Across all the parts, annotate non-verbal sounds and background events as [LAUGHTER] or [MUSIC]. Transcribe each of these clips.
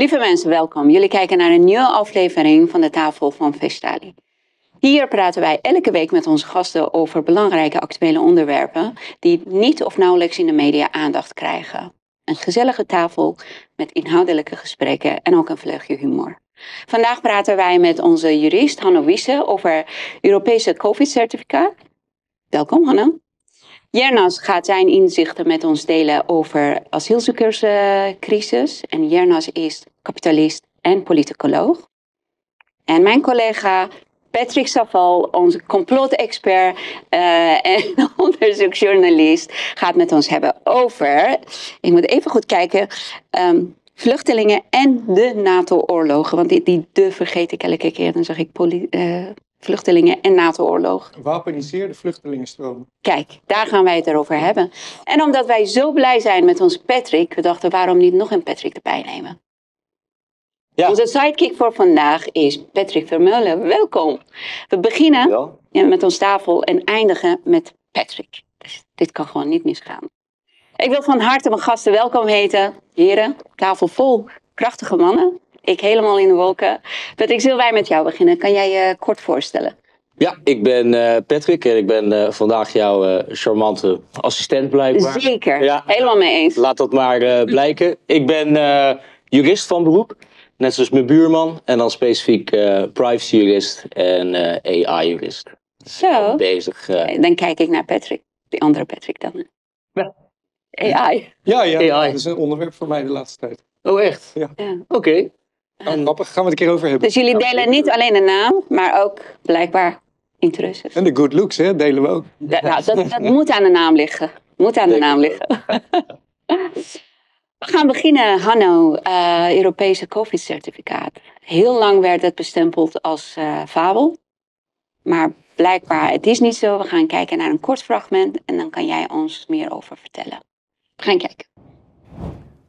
Lieve mensen, welkom. Jullie kijken naar een nieuwe aflevering van de Tafel van Vestali. Hier praten wij elke week met onze gasten over belangrijke actuele onderwerpen die niet of nauwelijks in de media aandacht krijgen. Een gezellige tafel met inhoudelijke gesprekken en ook een vleugje humor. Vandaag praten wij met onze jurist Hanno Wiese over Europese COVID-certificaat. Welkom Hanno. Jernas gaat zijn inzichten met ons delen over asielzoekerscrisis. en Jernas is kapitalist en politicoloog. En mijn collega Patrick Saval, onze complotexpert uh, en [LAUGHS] onderzoeksjournalist, gaat met ons hebben over, ik moet even goed kijken, ehm, vluchtelingen en de NATO-oorlogen. Want die, die de vergeet ik elke keer, dan zeg ik uh, vluchtelingen en NATO-oorlog. Wapeniseerde vluchtelingenstroom. Kijk, daar gaan wij het erover hebben. En omdat wij zo blij zijn met onze Patrick, we dachten waarom niet nog een Patrick erbij nemen. Ja. Onze sidekick voor vandaag is Patrick Vermeulen. Welkom. We beginnen met ons tafel en eindigen met Patrick. Dus dit kan gewoon niet misgaan. Ik wil van harte mijn gasten welkom heten. Heren, tafel vol krachtige mannen. Ik helemaal in de wolken. Patrick, zullen wij met jou beginnen? Kan jij je kort voorstellen? Ja, ik ben uh, Patrick en ik ben uh, vandaag jouw charmante assistent blijkbaar. Zeker, ja. helemaal mee eens. Laat dat maar blijken. Ik ben jurist van beroep. Net zoals mijn buurman. En dan specifiek privacy-jurist en AI-jurist. Zo. Bezig. Dan kijk ik naar Patrick. Die andere Patrick dan. Ja. AI. Ja, ja. AI. Dat is een onderwerp voor mij de laatste tijd. Oh, echt? Ja. ja. Oké. Okay. En... Grappig, gaan we het een keer over hebben. Dus jullie delen niet alleen de naam, maar ook blijkbaar interesses. En de good looks, hè, delen we ook. Ja, nou, dat, dat moet aan de naam liggen. Moet aan de naam liggen. We gaan beginnen, Hanno, uh, Europese COVID-certificaat. Heel lang werd het bestempeld als uh, fabel. Maar blijkbaar, het is niet zo. We gaan kijken naar een kort fragment en dan kan jij ons meer over vertellen. We gaan kijken.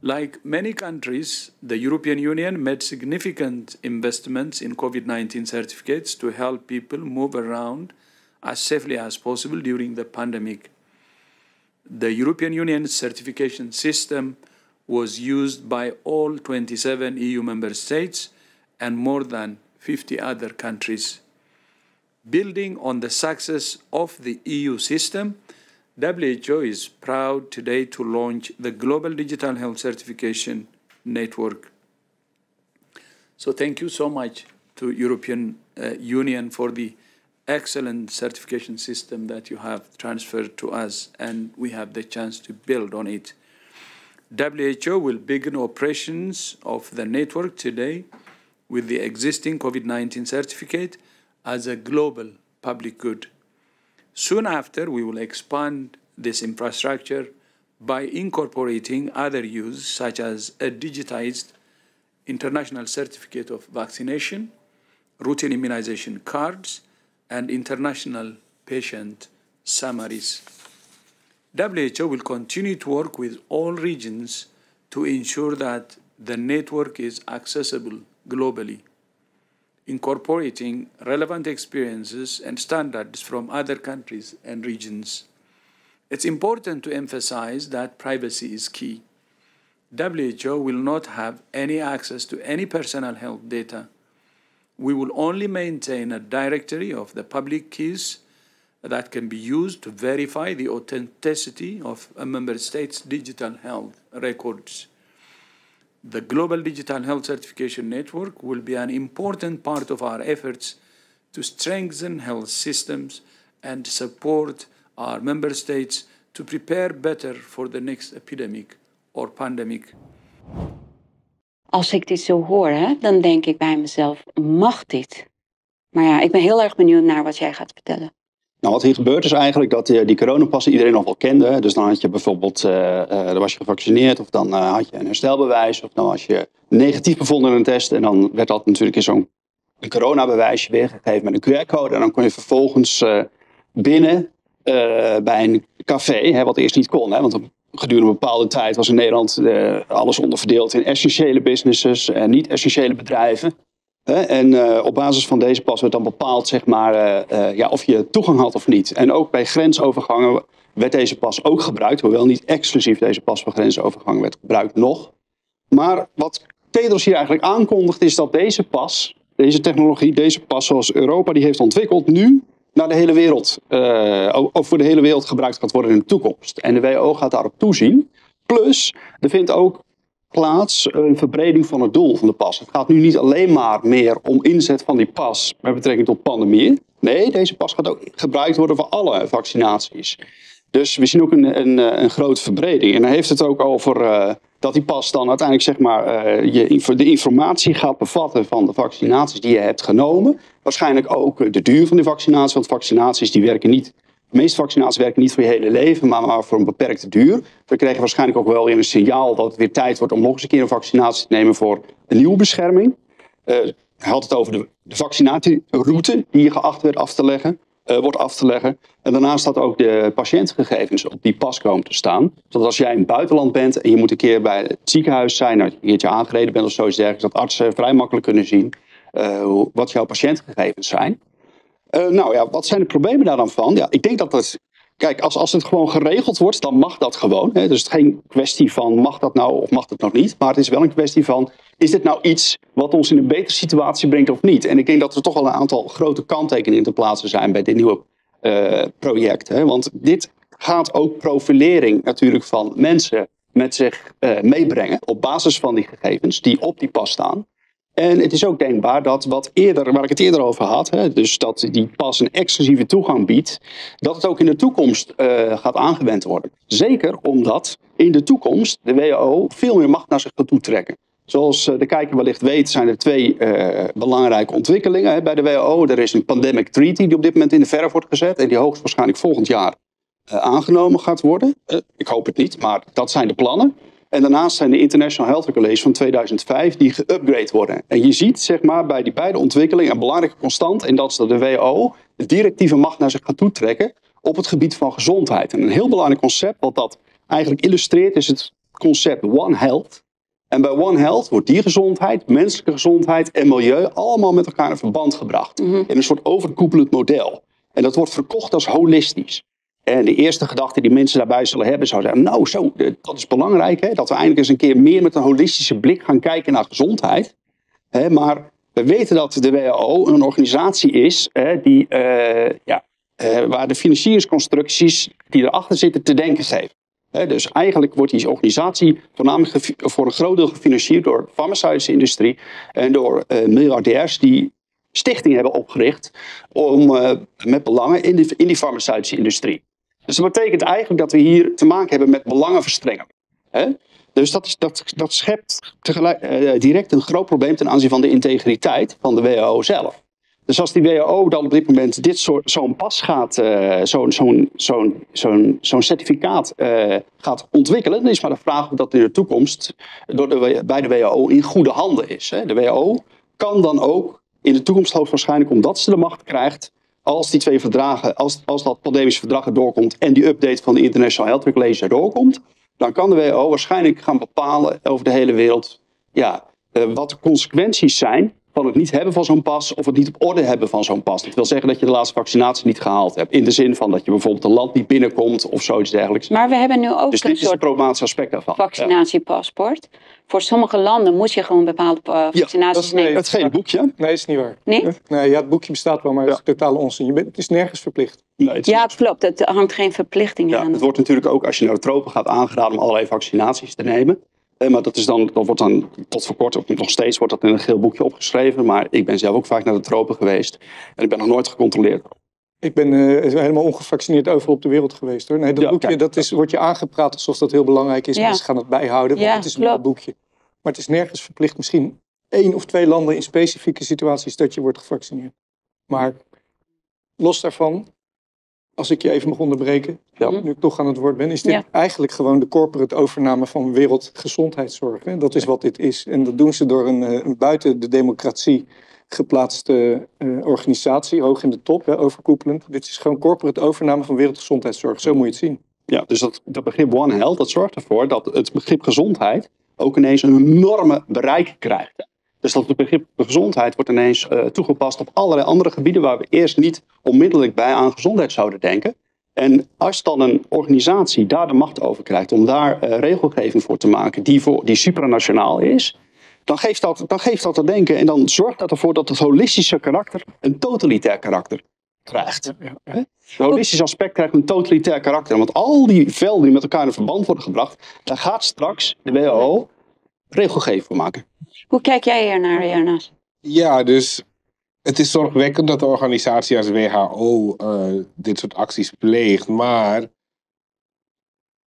Like many countries, the European Union made significant investments in COVID 19 certificates to help people move around as safely as possible during the pandemic. The European Union certification system was used by all 27 EU member states and more than 50 other countries. Building on the success of the EU system, WHO is proud today to launch the Global Digital Health Certification Network. So thank you so much to European uh, Union for the excellent certification system that you have transferred to us and we have the chance to build on it. WHO will begin operations of the network today with the existing COVID 19 certificate as a global public good. Soon after, we will expand this infrastructure by incorporating other use, such as a digitized international certificate of vaccination, routine immunization cards, and international patient summaries. WHO will continue to work with all regions to ensure that the network is accessible globally, incorporating relevant experiences and standards from other countries and regions. It's important to emphasize that privacy is key. WHO will not have any access to any personal health data. We will only maintain a directory of the public keys that can be used to verify the authenticity of a member state's digital health records. The Global Digital Health Certification Network will be an important part of our efforts to strengthen health systems and support our member states to prepare better for the next epidemic or pandemic. Als ik dit zo hoor, hè, dan denk ik bij mezelf, mag dit? Maar ja, ik ben heel erg benieuwd naar wat jij gaat vertellen. Nou, wat hier gebeurt is eigenlijk dat die, die coronapassen iedereen nog wel kende. Dus dan had je bijvoorbeeld, uh, uh, dan was je gevaccineerd of dan uh, had je een herstelbewijs. Of dan was je negatief bevonden in een test. En dan werd dat natuurlijk in zo'n coronabewijsje weergegeven met een QR-code. En dan kon je vervolgens binnen bij een café, hè, wat eerst niet kon. Hè, want gedurende een bepaalde tijd was in Nederland alles onderverdeeld in essentiële businesses en niet-essentiële bedrijven. En uh, op basis van deze pas werd dan bepaald zeg maar, uh, uh, ja, of je toegang had of niet. En ook bij grensovergangen werd deze pas ook gebruikt, hoewel niet exclusief deze pas voor grensovergangen werd gebruikt nog. Maar wat Tedros hier eigenlijk aankondigt is dat deze pas, deze technologie, deze pas zoals Europa die heeft ontwikkeld, nu naar de hele wereld, of voor de hele wereld gebruikt gaat worden in de toekomst. En de WHO gaat daarop toezien. Plus, er vindt ook plaats een verbreding van het doel van de pas. Het gaat nu niet alleen maar meer om inzet van die pas met betrekking tot pandemie. Nee, deze pas gaat ook gebruikt worden voor alle vaccinaties. Dus we zien ook een, een, een grote verbreding. En dan heeft het ook over uh, dat die pas dan uiteindelijk zeg maar, uh, je, de informatie gaat bevatten van de vaccinaties die je hebt genomen. Waarschijnlijk ook de duur van die vaccinatie, want vaccinaties die werken niet de meeste vaccinaties werken niet voor je hele leven, maar, maar voor een beperkte duur. We krijgen waarschijnlijk ook wel weer een signaal dat het weer tijd wordt om nog eens een keer een vaccinatie te nemen voor een nieuwe bescherming. Uh, hij had het over de, de, vaccinatieroute die je geacht werd af te leggen, uh, wordt af te leggen. En daarnaast staat ook de patiëntgegevens op die pas komen te staan. Zodat als jij in het buitenland bent en je moet een keer bij het ziekenhuis zijn, nou, een keertje aangereden bent of zoiets dergelijks, dat artsen vrij makkelijk kunnen zien uh, wat jouw patiëntgegevens zijn. Uh, nou ja, wat zijn de problemen daar dan van? Ja, ik denk dat het. Kijk, als, als het gewoon geregeld wordt, dan mag dat gewoon. Hè? Dus het is geen kwestie van mag dat nou of mag dat nog niet. Maar het is wel een kwestie van is dit nou iets wat ons in een betere situatie brengt of niet? En ik denk dat er toch wel een aantal grote kanttekeningen te plaatsen zijn bij dit nieuwe uh, project. Hè? Want dit gaat ook profilering natuurlijk van mensen met zich uh, meebrengen op basis van die gegevens die op die pas staan. En het is ook denkbaar dat wat eerder, waar ik het eerder over had, hè, dus dat die pas een exclusieve toegang biedt, dat het ook in de toekomst uh, gaat aangewend worden. Zeker omdat in de toekomst de WHO veel meer macht naar zich gaat toetrekken. Zoals de kijker wellicht weet, zijn er twee uh, belangrijke ontwikkelingen hè, bij de WHO. Er is een pandemic treaty die op dit moment in de verf wordt gezet en die hoogstwaarschijnlijk volgend jaar aangenomen gaat worden. ik hoop het niet, maar dat zijn de plannen. En daarnaast zijn de International Health Regulations van 2005 die geüpgrade worden. En je ziet zeg maar, bij die beide ontwikkelingen een belangrijke constant. En dat is dat de WHO de directieve macht naar zich gaat toetrekken op het gebied van gezondheid. En een heel belangrijk concept wat dat eigenlijk illustreert is het concept One Health. En bij One Health wordt die gezondheid, menselijke gezondheid en milieu allemaal met elkaar in verband gebracht. Mm -hmm. In een soort overkoepelend model. En dat wordt verkocht als holistisch. En de eerste gedachte die mensen daarbij zullen hebben zou zijn, nou zo, dat is belangrijk, hè, dat we eindelijk eens een keer meer met een holistische blik gaan kijken naar gezondheid. Hè, maar we weten dat de WHO een organisatie is hè, die, uh, ja, uh, waar de financieringsconstructies die erachter zitten te denken geven. Dus eigenlijk wordt die organisatie voornamelijk voor een groot deel gefinancierd door de farmaceutische industrie en door miljardairs die stichtingen hebben opgericht om, met belangen in, in die farmaceutische industrie. Dus dat betekent eigenlijk dat we hier te maken hebben met belangenverstrengeling. Hè? Dus dat, is, dat, dat schept tegelijk, uh, direct een groot probleem ten aanzien van de integriteit van de WHO zelf. Dus als die WHO dan op dit moment dit soort, zo'n pas gaat, uh, zo'n zo'n zo'n zo'n zo'n certificaat uh, gaat ontwikkelen, dan is maar de vraag of dat in de toekomst door de, bij de WHO in goede handen is. Hè? De WHO kan dan ook in de toekomst hoogstwaarschijnlijk, omdat ze de macht krijgt, als die twee verdragen, als, als dat pandemische verdrag er doorkomt en die update van de International Health Regulations er doorkomt, dan kan de WHO waarschijnlijk gaan bepalen over de hele wereld ja, uh, wat de consequenties zijn van het niet hebben van zo'n pas of het niet op orde hebben van zo'n pas. Dat wil zeggen dat je de laatste vaccinatie niet gehaald hebt. In de zin van dat je bijvoorbeeld een land niet binnenkomt of zoiets dergelijks. Maar we hebben nu ook dus een dit is soort het problematische aspect daarvan. vaccinatiepaspoort. Ja. Voor sommige landen moet je gewoon bepaalde uh, vaccinaties ja, nee, nemen. Het gele boekje. Nee, dat is niet waar. Nee? Nee, ja, het boekje bestaat wel, maar het is totale onzin. Je bent, het is nergens verplicht. Nee, het Ja, klopt. Het hangt geen verplichting Ja, aan. het wordt natuurlijk ook als je naar de tropen gaat aangeraden om allerlei vaccinaties te nemen. Eh, maar dat, is dan, dat wordt dan tot voor kort, of nog steeds, wordt dat in een geel boekje opgeschreven. Maar ik ben zelf ook vaak naar de tropen geweest. En ik ben nog nooit gecontroleerd. Ik ben uh, helemaal ongevaccineerd overal op de wereld geweest hoor. Nee, dat Ja, boekje kijk, dat is, wordt je aangepraat alsof dat heel belangrijk is. Ja. Mensen gaan het bijhouden, want Ja, het is een klopt. boekje. Maar het is nergens verplicht. Misschien één of twee landen in specifieke situaties dat je wordt gevaccineerd. Maar los daarvan, als ik je even mag onderbreken, Ja. nu ik toch aan het woord ben, is dit Ja. eigenlijk gewoon de corporate overname van wereldgezondheidszorg. Hè? Dat is wat dit is. En dat doen ze door een, eh, een buiten de democratie geplaatste eh, organisatie, hoog in de top, hè, overkoepelend. Dit is gewoon corporate overname van wereldgezondheidszorg. Zo moet je het zien. Ja, dus dat, dat begrip One Health, dat zorgt ervoor dat het begrip gezondheid ook ineens een enorme bereik krijgt. Dus dat het begrip gezondheid wordt ineens eh, toegepast op allerlei andere gebieden waar we eerst niet onmiddellijk bij aan gezondheid zouden denken. En als dan een organisatie daar de macht over krijgt om daar eh, regelgeving voor te maken die, voor, die supranationaal is, dan geeft, dat, dan geeft dat te denken. En dan zorgt dat ervoor dat het holistische karakter een totalitair karakter krijgt. Ja, ja. Het holistisch aspect krijgt een totalitair karakter. Want al die velden die met elkaar in verband worden gebracht, daar gaat straks de WHO regelgeving voor maken. Hoe kijk jij hier naar, Jernas? Ja, dus het is zorgwekkend dat de organisatie als WHO eh, dit soort acties pleegt. Maar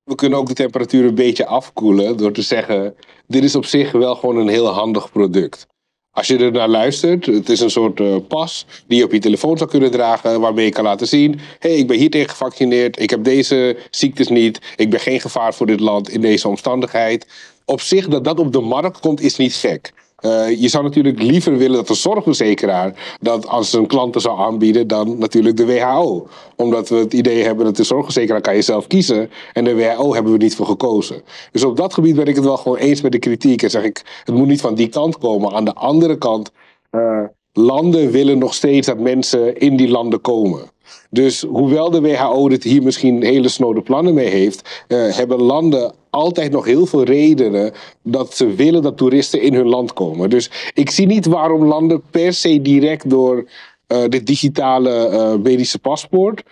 we kunnen ook de temperatuur een beetje afkoelen door te zeggen: dit is op zich wel gewoon een heel handig product. Als je er naar luistert, het is een soort eh, pas die je op je telefoon zou kunnen dragen, waarmee je kan laten zien: hé, hey, ik ben hier tegen gevaccineerd, ik heb deze ziektes niet, ik ben geen gevaar voor dit land in deze omstandigheid. Op zich, dat dat op de markt komt, is niet gek. Eh, je zou natuurlijk liever willen dat de zorgverzekeraar dat als een klanten zou aanbieden dan natuurlijk de WHO. Omdat we het idee hebben dat de zorgverzekeraar kan je zelf kiezen en de WHO hebben we niet voor gekozen. Dus op dat gebied ben ik het wel gewoon eens met de kritiek en zeg ik, het moet niet van die kant komen. Aan de andere kant, eh, landen willen nog steeds dat mensen in die landen komen. Dus hoewel de WHO dit hier misschien hele snode plannen mee heeft, eh, hebben landen altijd nog heel veel redenen dat ze willen dat toeristen in hun land komen. Dus ik zie niet waarom landen per se direct door eh dit digitale eh, medische paspoort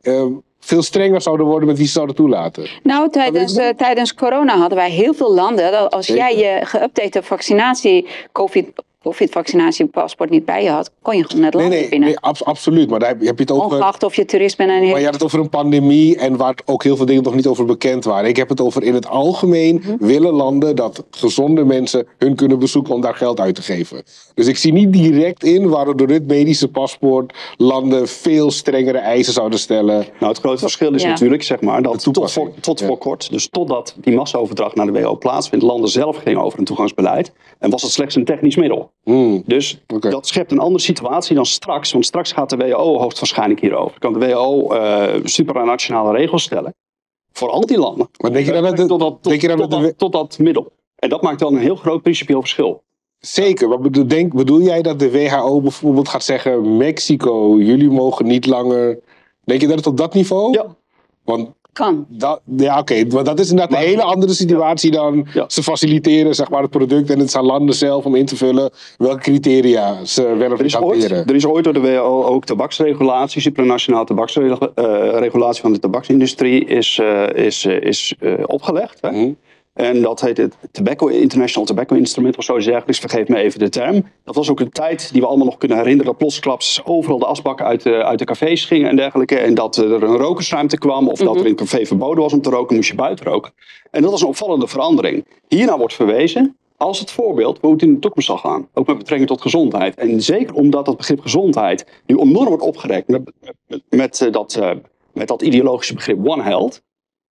eh, veel strenger zouden worden met wie ze zouden toelaten. Nou, tijdens, tijdens corona hadden wij heel veel landen. Dat als Zeker. jij je geüpdate vaccinatie, COVID, COVID-vaccinatiepaspoort niet bij je had, kon je gewoon net land nee, binnen. nee abs- absoluut. Maar daar heb, heb je het over. Ongeacht of je toerist bent en Maar je had het over een pandemie en waar ook heel veel dingen nog niet over bekend waren. Ik heb het over in het algemeen willen landen dat gezonde mensen hun kunnen bezoeken om daar geld uit te geven. Dus ik zie niet direct in waarom door dit medische paspoort landen veel strengere eisen zouden stellen. Nou, het grote verschil is Ja. natuurlijk zeg maar, dat tot, voor, tot Ja. voor kort, dus totdat die massaoverdracht naar de WHO plaatsvindt, landen zelf gingen over een toegangsbeleid. En was het slechts een technisch middel. Hmm. Dus dat schept een andere situatie dan straks. Want straks gaat de WHO hoogstwaarschijnlijk hierover. Kan de WHO eh supranationale regels stellen. Voor al die landen. Maar denk je dan dat de- tot, dat, tot, denk je dan tot, de- dat, tot dat middel. En dat maakt dan een heel groot principieel verschil. Zeker, maar bedoel, denk, bedoel jij dat de WHO bijvoorbeeld gaat zeggen: Mexico, jullie mogen niet langer. Denk je dat het op dat niveau? Ja. Want Kan. Dat, ja, oké. Maar dat is inderdaad Maar- een hele andere situatie dan Ja. ze faciliteren zeg maar, het product en het aan landen zelf om in te vullen welke criteria ze wel of Er niet is, ooit, er is ooit door de WHO ook tabaksregulatie, supranationale tabaksregulatie van de tabaksindustrie is, eh, is, eh, is eh, opgelegd. Hè? Mhm. En dat heet het Tobacco, International Tobacco Instrument of zo dergelijks. Vergeef me even de term. Dat was ook een tijd die we allemaal nog kunnen herinneren. Dat plotsklaps overal de asbakken uit de, uit de cafés gingen en dergelijke. En dat er een rokersruimte kwam. Of dat er in een café verboden was om te roken, moest je buiten roken. En dat was een opvallende verandering. Hierna wordt verwezen als het voorbeeld hoe het in de toekomst zal gaan. Ook met betrekking tot gezondheid. En zeker omdat dat begrip gezondheid nu enorm wordt opgerekt met, met, met, eh, dat, eh, met dat ideologische begrip One Health.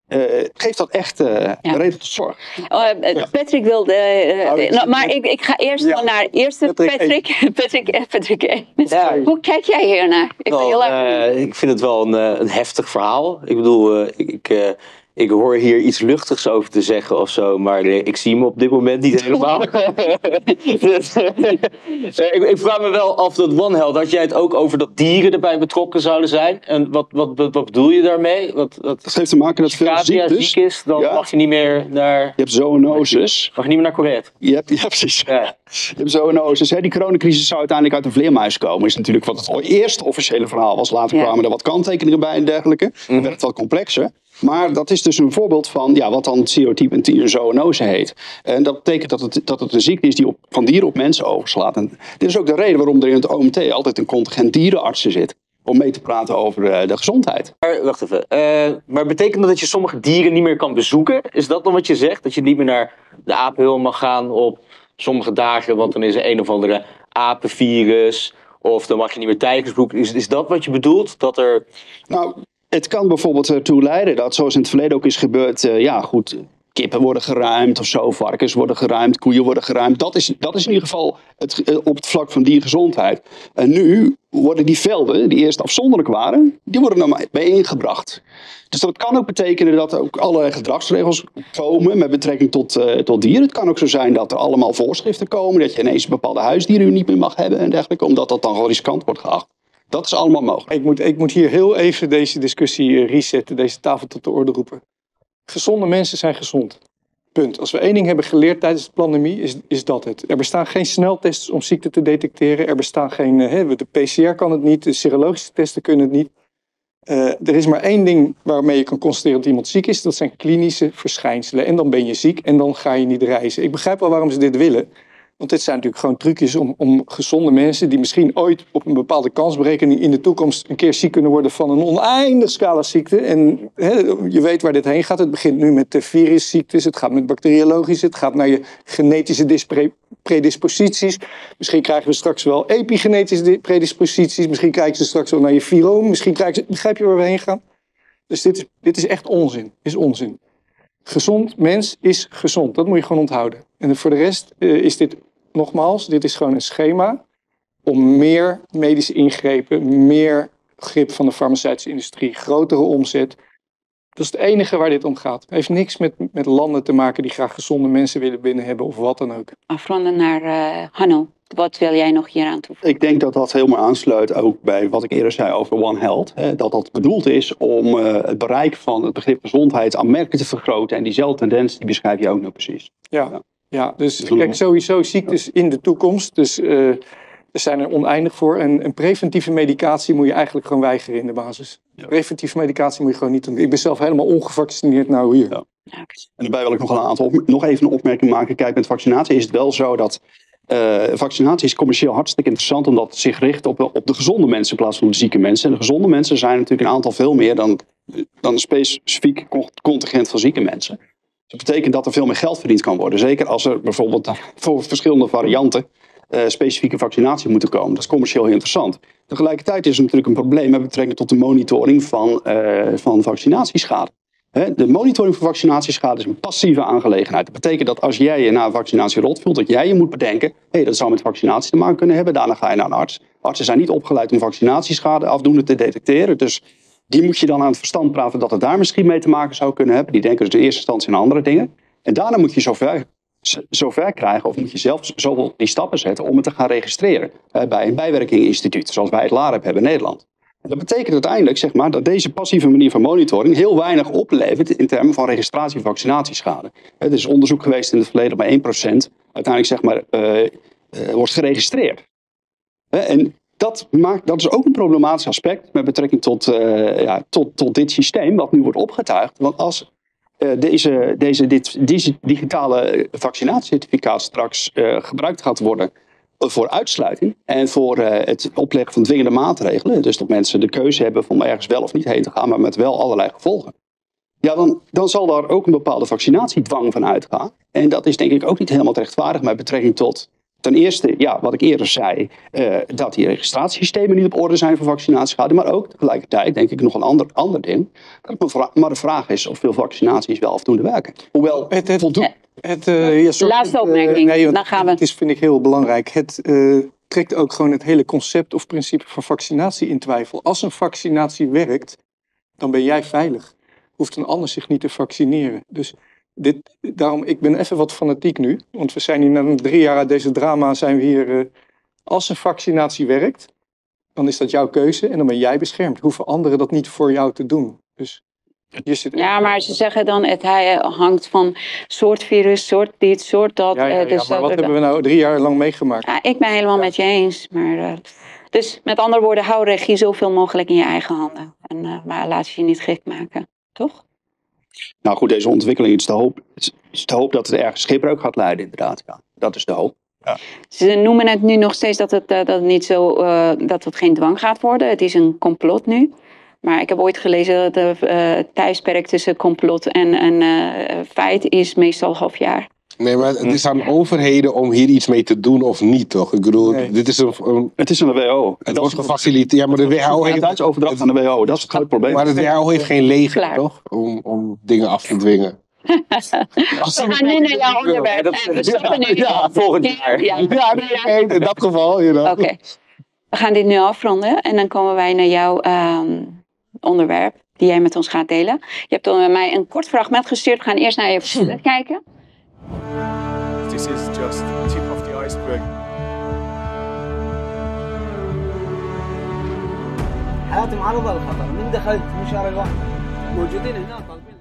Eh, geeft dat echt eh, reden tot zorg. Oh, eh, Patrick wilde. eh, Nou, ik- nou, maar ik, ik ga eerst Ja. naar eerste Patrick, Patrick. [LAUGHS] Patrick, Patrick. Ja. [LAUGHS] Hoe kijk jij hier naar? Ik heel erg. eh, ik vind het wel een, een heftig verhaal. Ik bedoel, ik, ik, hoor hier iets luchtigs over te zeggen of zo, maar eh, ik zie me op dit moment niet helemaal. [LAUGHS] Dus, eh, ik, ik vraag me wel af dat One Health, had jij het ook over dat dieren erbij betrokken zouden zijn? En wat, wat, wat, wat bedoel je daarmee? Wat, wat, Dat heeft te maken met veel als Katia ziektes. ziek is, dan Ja. mag je niet meer naar, Je hebt zoonoses. mag je niet meer naar Korea. Je hebt, ja, precies. Ja. Je hebt zoonoses. Hè. Die coronacrisis zou uiteindelijk uit een vleermuis komen. Is natuurlijk wat het eerste officiële verhaal was. Later Ja. kwamen er wat kanttekeningen bij en dergelijke. Mhm. werd het wat complexer. Maar dat is dus een voorbeeld van ja, wat dan serotype en zoonose heet. En dat betekent dat het, dat het een ziekte is die op, van dieren op mensen overslaat. En dit is ook de reden waarom er in het OMT altijd een contingent dierenartsen zit. Om mee te praten over eh, de gezondheid. Maar wacht even. Eh, maar betekent dat dat je sommige dieren niet meer kan bezoeken? Is dat dan wat je zegt? Dat je niet meer naar de apenhul mag gaan op sommige dagen, want dan is er een of andere apenvirus. Of dan mag je niet meer tijgers bezoeken. Is, is dat wat je bedoelt? Dat er. Nou, het kan bijvoorbeeld ertoe leiden dat, zoals in het verleden ook is gebeurd, eh, ja goed, kippen worden geruimd of zo, varkens worden geruimd, koeien worden geruimd. Dat is, dat is in ieder geval het, eh, op het vlak van diergezondheid. En nu worden die velden, die eerst afzonderlijk waren, die worden maar bijeengebracht. Dus dat kan ook betekenen dat er ook allerlei gedragsregels komen met betrekking tot, eh, tot dieren. Het kan ook zo zijn dat er allemaal voorschriften komen, dat je ineens bepaalde huisdieren niet meer mag hebben en dergelijke, omdat dat dan wel riskant wordt geacht. Dat is allemaal mogelijk. Ik moet, ik moet hier heel even deze discussie eh, resetten, deze tafel tot de orde roepen. Gezonde mensen zijn gezond. Punt. Als we één ding hebben geleerd tijdens de pandemie, is, is dat het. Er bestaan geen sneltests om ziekte te detecteren. Er bestaan geen. eh, hè, de PCR kan het niet, de serologische testen kunnen het niet. Eh, er is maar één ding waarmee je kan constateren dat iemand ziek is. Dat zijn klinische verschijnselen. En dan ben je ziek en dan ga je niet reizen. Ik begrijp wel waarom ze dit willen. Want dit zijn natuurlijk gewoon trucjes om, om gezonde mensen die misschien ooit op een bepaalde kansberekening in de toekomst een keer ziek kunnen worden van een oneindig scala ziekte. En je weet waar dit heen gaat. Het begint nu met de virusziektes, het gaat met bacteriologische, het gaat naar je genetische predisposities. Misschien krijgen we straks wel epigenetische di- predisposities. Misschien krijgen ze straks wel naar je viroom. Misschien krijgen ze, begrijp je waar we heen gaan? Dus dit is, dit is echt onzin. Is onzin. Gezond mens is gezond. Dat moet je gewoon onthouden. En voor de rest eh, is dit, nogmaals, dit is gewoon een schema om meer medische ingrepen, meer grip van de farmaceutische industrie, grotere omzet. Dat is het enige waar dit om gaat. Het heeft niks met, met landen te maken die graag gezonde mensen willen binnen hebben of wat dan ook. Afronden naar eh Hanno. Wat wil jij nog hier aan toevoegen? Ik denk dat dat helemaal aansluit ook bij wat ik eerder zei over One Health. Hè, dat dat bedoeld is om eh, het bereik van het begrip gezondheid aanmerkelijk te vergroten. En diezelfde tendens die beschrijf je ook nog precies. Ja, Ja. ja dus Dus kijk, sowieso ziektes in de toekomst. Dus eh, er zijn er oneindig voor. En een preventieve medicatie moet je eigenlijk gewoon weigeren in de basis. Ja. Preventieve medicatie moet je gewoon niet doen. Ik ben zelf helemaal ongevaccineerd nou hier. Ja. En daarbij wil ik nog een aantal op- nog even een opmerking maken. Kijk, met vaccinatie is het wel zo dat eh, vaccinatie is commercieel hartstikke interessant omdat het zich richt op, op de gezonde mensen in plaats van de zieke mensen. En de gezonde mensen zijn natuurlijk een aantal veel meer dan, dan een specifiek con- contingent van zieke mensen. Dat betekent dat er veel meer geld verdiend kan worden. Zeker als er bijvoorbeeld voor verschillende varianten eh, specifieke vaccinatie moeten komen. Dat is commercieel heel interessant. Tegelijkertijd is er natuurlijk een probleem met betrekking tot de monitoring van, eh, van vaccinatieschade. De monitoring van vaccinatieschade is een passieve aangelegenheid. Dat betekent dat als jij je na een vaccinatie rot voelt, dat jij je moet bedenken: hé, hey, dat zou met vaccinatie te maken kunnen hebben. Daarna ga je naar een arts. Artsen zijn niet opgeleid om vaccinatieschade afdoende te detecteren. Dus die moet je dan aan het verstand praten dat het daar misschien mee te maken zou kunnen hebben. Die denken dus in eerste instantie aan andere dingen. En daarna moet je zover, zover krijgen, of moet je zelf zoveel die stappen zetten om het te gaan registreren hè, bij een bijwerkinginstituut, zoals wij het LAREP hebben in Nederland. En Dat betekent uiteindelijk zeg maar, dat deze passieve manier van monitoring heel weinig oplevert in termen van registratie van vaccinatieschade. Er is onderzoek geweest in het verleden bij 1% uiteindelijk zeg maar, eh, eh, wordt geregistreerd. En dat, maakt, dat is ook een problematisch aspect met betrekking tot, eh, ja, tot, tot dit systeem wat nu wordt opgetuigd. Want als deze, deze, dit, digitale vaccinatiecertificaat straks gebruikt gaat worden voor uitsluiting en voor eh, het opleggen van dwingende maatregelen, dus dat mensen de keuze hebben om ergens wel of niet heen te gaan, maar met wel allerlei gevolgen. Ja, dan, dan zal daar ook een bepaalde vaccinatiedwang van uitgaan. En dat is denk ik ook niet helemaal rechtvaardig met betrekking tot Ten eerste, ja, wat ik eerder zei, eh, dat die registratiesystemen niet op orde zijn voor vaccinatieschade. Maar ook tegelijkertijd, denk ik, nog een ander, ander ding. Dat het maar de vraag is of veel vaccinaties wel afdoende werken. Hoewel, Het, het, voldoen. het, eh, ja, sorry, Laatste eh, opmerking, nee, want dan gaan we. Het is, vind ik heel belangrijk. Het eh, trekt ook gewoon het hele concept of principe van vaccinatie in twijfel. Als een vaccinatie werkt, dan ben jij veilig. Hoeft een ander zich niet te vaccineren. Dus dit, daarom, ik ben even wat fanatiek nu. Want we zijn hier na drie jaar uit deze drama zijn we hier. eh, als een vaccinatie werkt, dan is dat jouw keuze en dan ben jij beschermd. Hoeven anderen dat niet voor jou te doen. Dus je zit Ja, maar ze zeggen dan het hij hangt van soort virus, soort dit, soort dat. Ja, ja, eh, ja, dus maar dat- wat hebben we nou drie jaar lang meegemaakt? Ja, ik ben helemaal met je eens. Maar, eh, dus met andere woorden, hou regie zoveel mogelijk in je eigen handen. En, eh, maar laat je niet gek maken, toch? Nou goed, deze ontwikkeling is de hoop, is de hoop dat het ergens schipbreuk gaat leiden, inderdaad. Ja, dat is de hoop. Ze noemen het nu nog steeds dat het, eh, dat het niet zo, eh, dat het geen dwang gaat worden. Het is een complot nu. Maar ik heb ooit gelezen dat het uh, tijdsperk tussen complot en, en eh, feit is meestal half jaar. Nee, maar het is aan overheden om hier iets mee te doen of niet, toch? Ik bedoel, Nee. dit is een, een- Het is aan de WHO. het wordt gefaciliteerd. Ja, maar de WHO heeft, Overdracht aan de WHO, dat is het grote probleem. maar de WHO heeft geen leger, Klaar. toch? Om, om dingen af te dwingen. Als [LAUGHS] We gaan nu naar jouw onderwerp. dat- we stoppen nu. Ja, volgend jaar. Ja, Ja, nee, nee, in dat geval, you know. Oké. We gaan dit nu afronden en dan komen wij naar jouw ehm, onderwerp die jij met ons gaat delen. Je hebt dan mij een kort fragment gestuurd. We gaan eerst naar je [LAUGHS] kijken. This is just the tip of the iceberg. حياتي معرضة للخطر من دخلت مشاركة موجودين هنا طالبين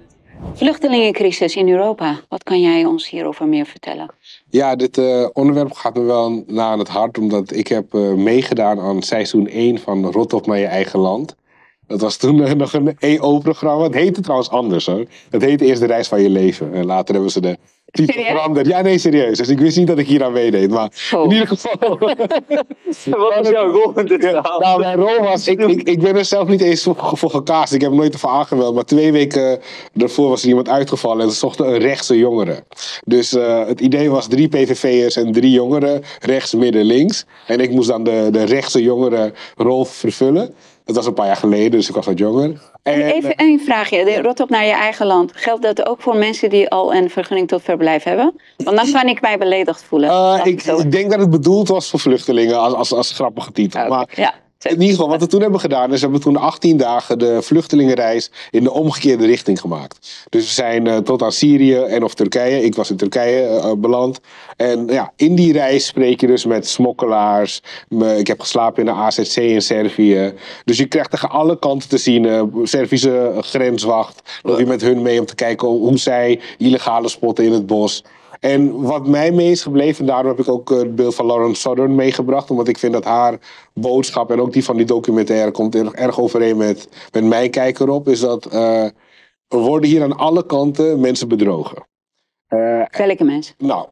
Vluchtelingencrisis in Europa. Wat kan jij ons hierover meer vertellen? Ja, dit uh, onderwerp gaat me wel na aan het hart, omdat ik heb uh, meegedaan aan seizoen 1 van Rot op mijn eigen land. Dat was toen nog een EO-programma. Het heette trouwens anders hoor. Het heette eerst De Reis van Je Leven. En later hebben ze de titel veranderd. Ja, nee, serieus. Dus ik wist niet dat ik hier aan meedeed. Maar Oh. in ieder geval. [LAUGHS] Wat was jouw rol in dit verhaal? Nou, mijn rol was, ik, ik, ik ben er zelf niet eens voor, voor gecast. Ik heb nooit ervoor aangemeld. Maar twee weken daarvoor was er iemand uitgevallen en ze zochten een rechtse jongere. Dus eh, het idee was drie PVV'ers en drie jongeren, rechts, midden, links. En ik moest dan de, de rechtse jongere rol vervullen. Dat was een paar jaar geleden, dus ik was wat jonger. En, Even één vraagje. Rot op naar je eigen land. Geldt dat ook voor mensen die al een vergunning tot verblijf hebben? Want dan kan ik mij beledigd voelen. eh, ik, ik denk dat het bedoeld was voor vluchtelingen als, als, als grappige titel. Maar ja. In ieder geval, wat we toen hebben gedaan, is we hebben toen 18 dagen de vluchtelingenreis in de omgekeerde richting gemaakt. Dus we zijn eh, tot aan Syrië en of Turkije. Ik was in Turkije eh, beland. En ja, in die reis spreek je dus met smokkelaars. Ik heb geslapen in de AZC in Servië. Dus je krijgt tegen alle kanten te zien. eh Servische grenswacht. Loop je met hun mee om te kijken hoe zij illegale spotten in het bos. En wat mij mee is gebleven, en daarom heb ik ook eh, het beeld van Lauren Southern meegebracht. Omdat ik vind dat haar boodschap en ook die van die documentaire komt erg, erg overeen met, met mijn kijk erop. Is dat eh, er worden hier aan alle kanten mensen bedrogen. Eh, Welke mensen? nou,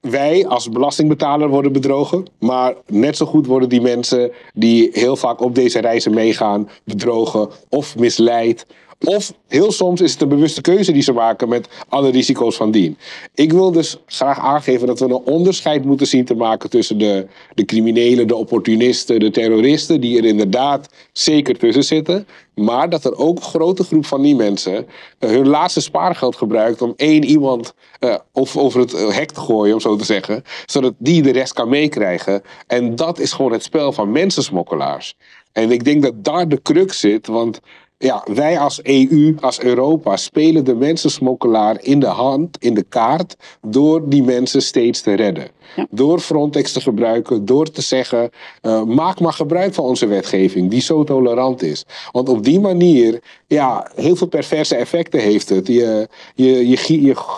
wij als belastingbetaler worden bedrogen. Maar net zo goed worden die mensen die heel vaak op deze reizen meegaan, bedrogen of misleid. Of heel soms is het een bewuste keuze die ze maken met alle risico's van dien. Ik wil dus graag aangeven dat we een onderscheid moeten zien te maken tussen de, de criminelen, de opportunisten, de terroristen, die er inderdaad zeker tussen zitten. Maar dat er ook een grote groep van die mensen eh, hun laatste spaargeld gebruikt om één iemand eh, over, het eh, hek te gooien, om zo te zeggen. Zodat die de rest kan meekrijgen. En dat is gewoon het spel van mensensmokkelaars. En ik denk dat daar de crux zit, want ja, wij als EU, als Europa, spelen de mensensmokkelaar in de hand, in de kaart, door die mensen steeds te redden. Ja. Door Frontex te gebruiken, door te zeggen, eh, maak maar gebruik van onze wetgeving, die zo tolerant is. Want op die manier, ja, heel veel perverse effecten heeft het. Je, je, je,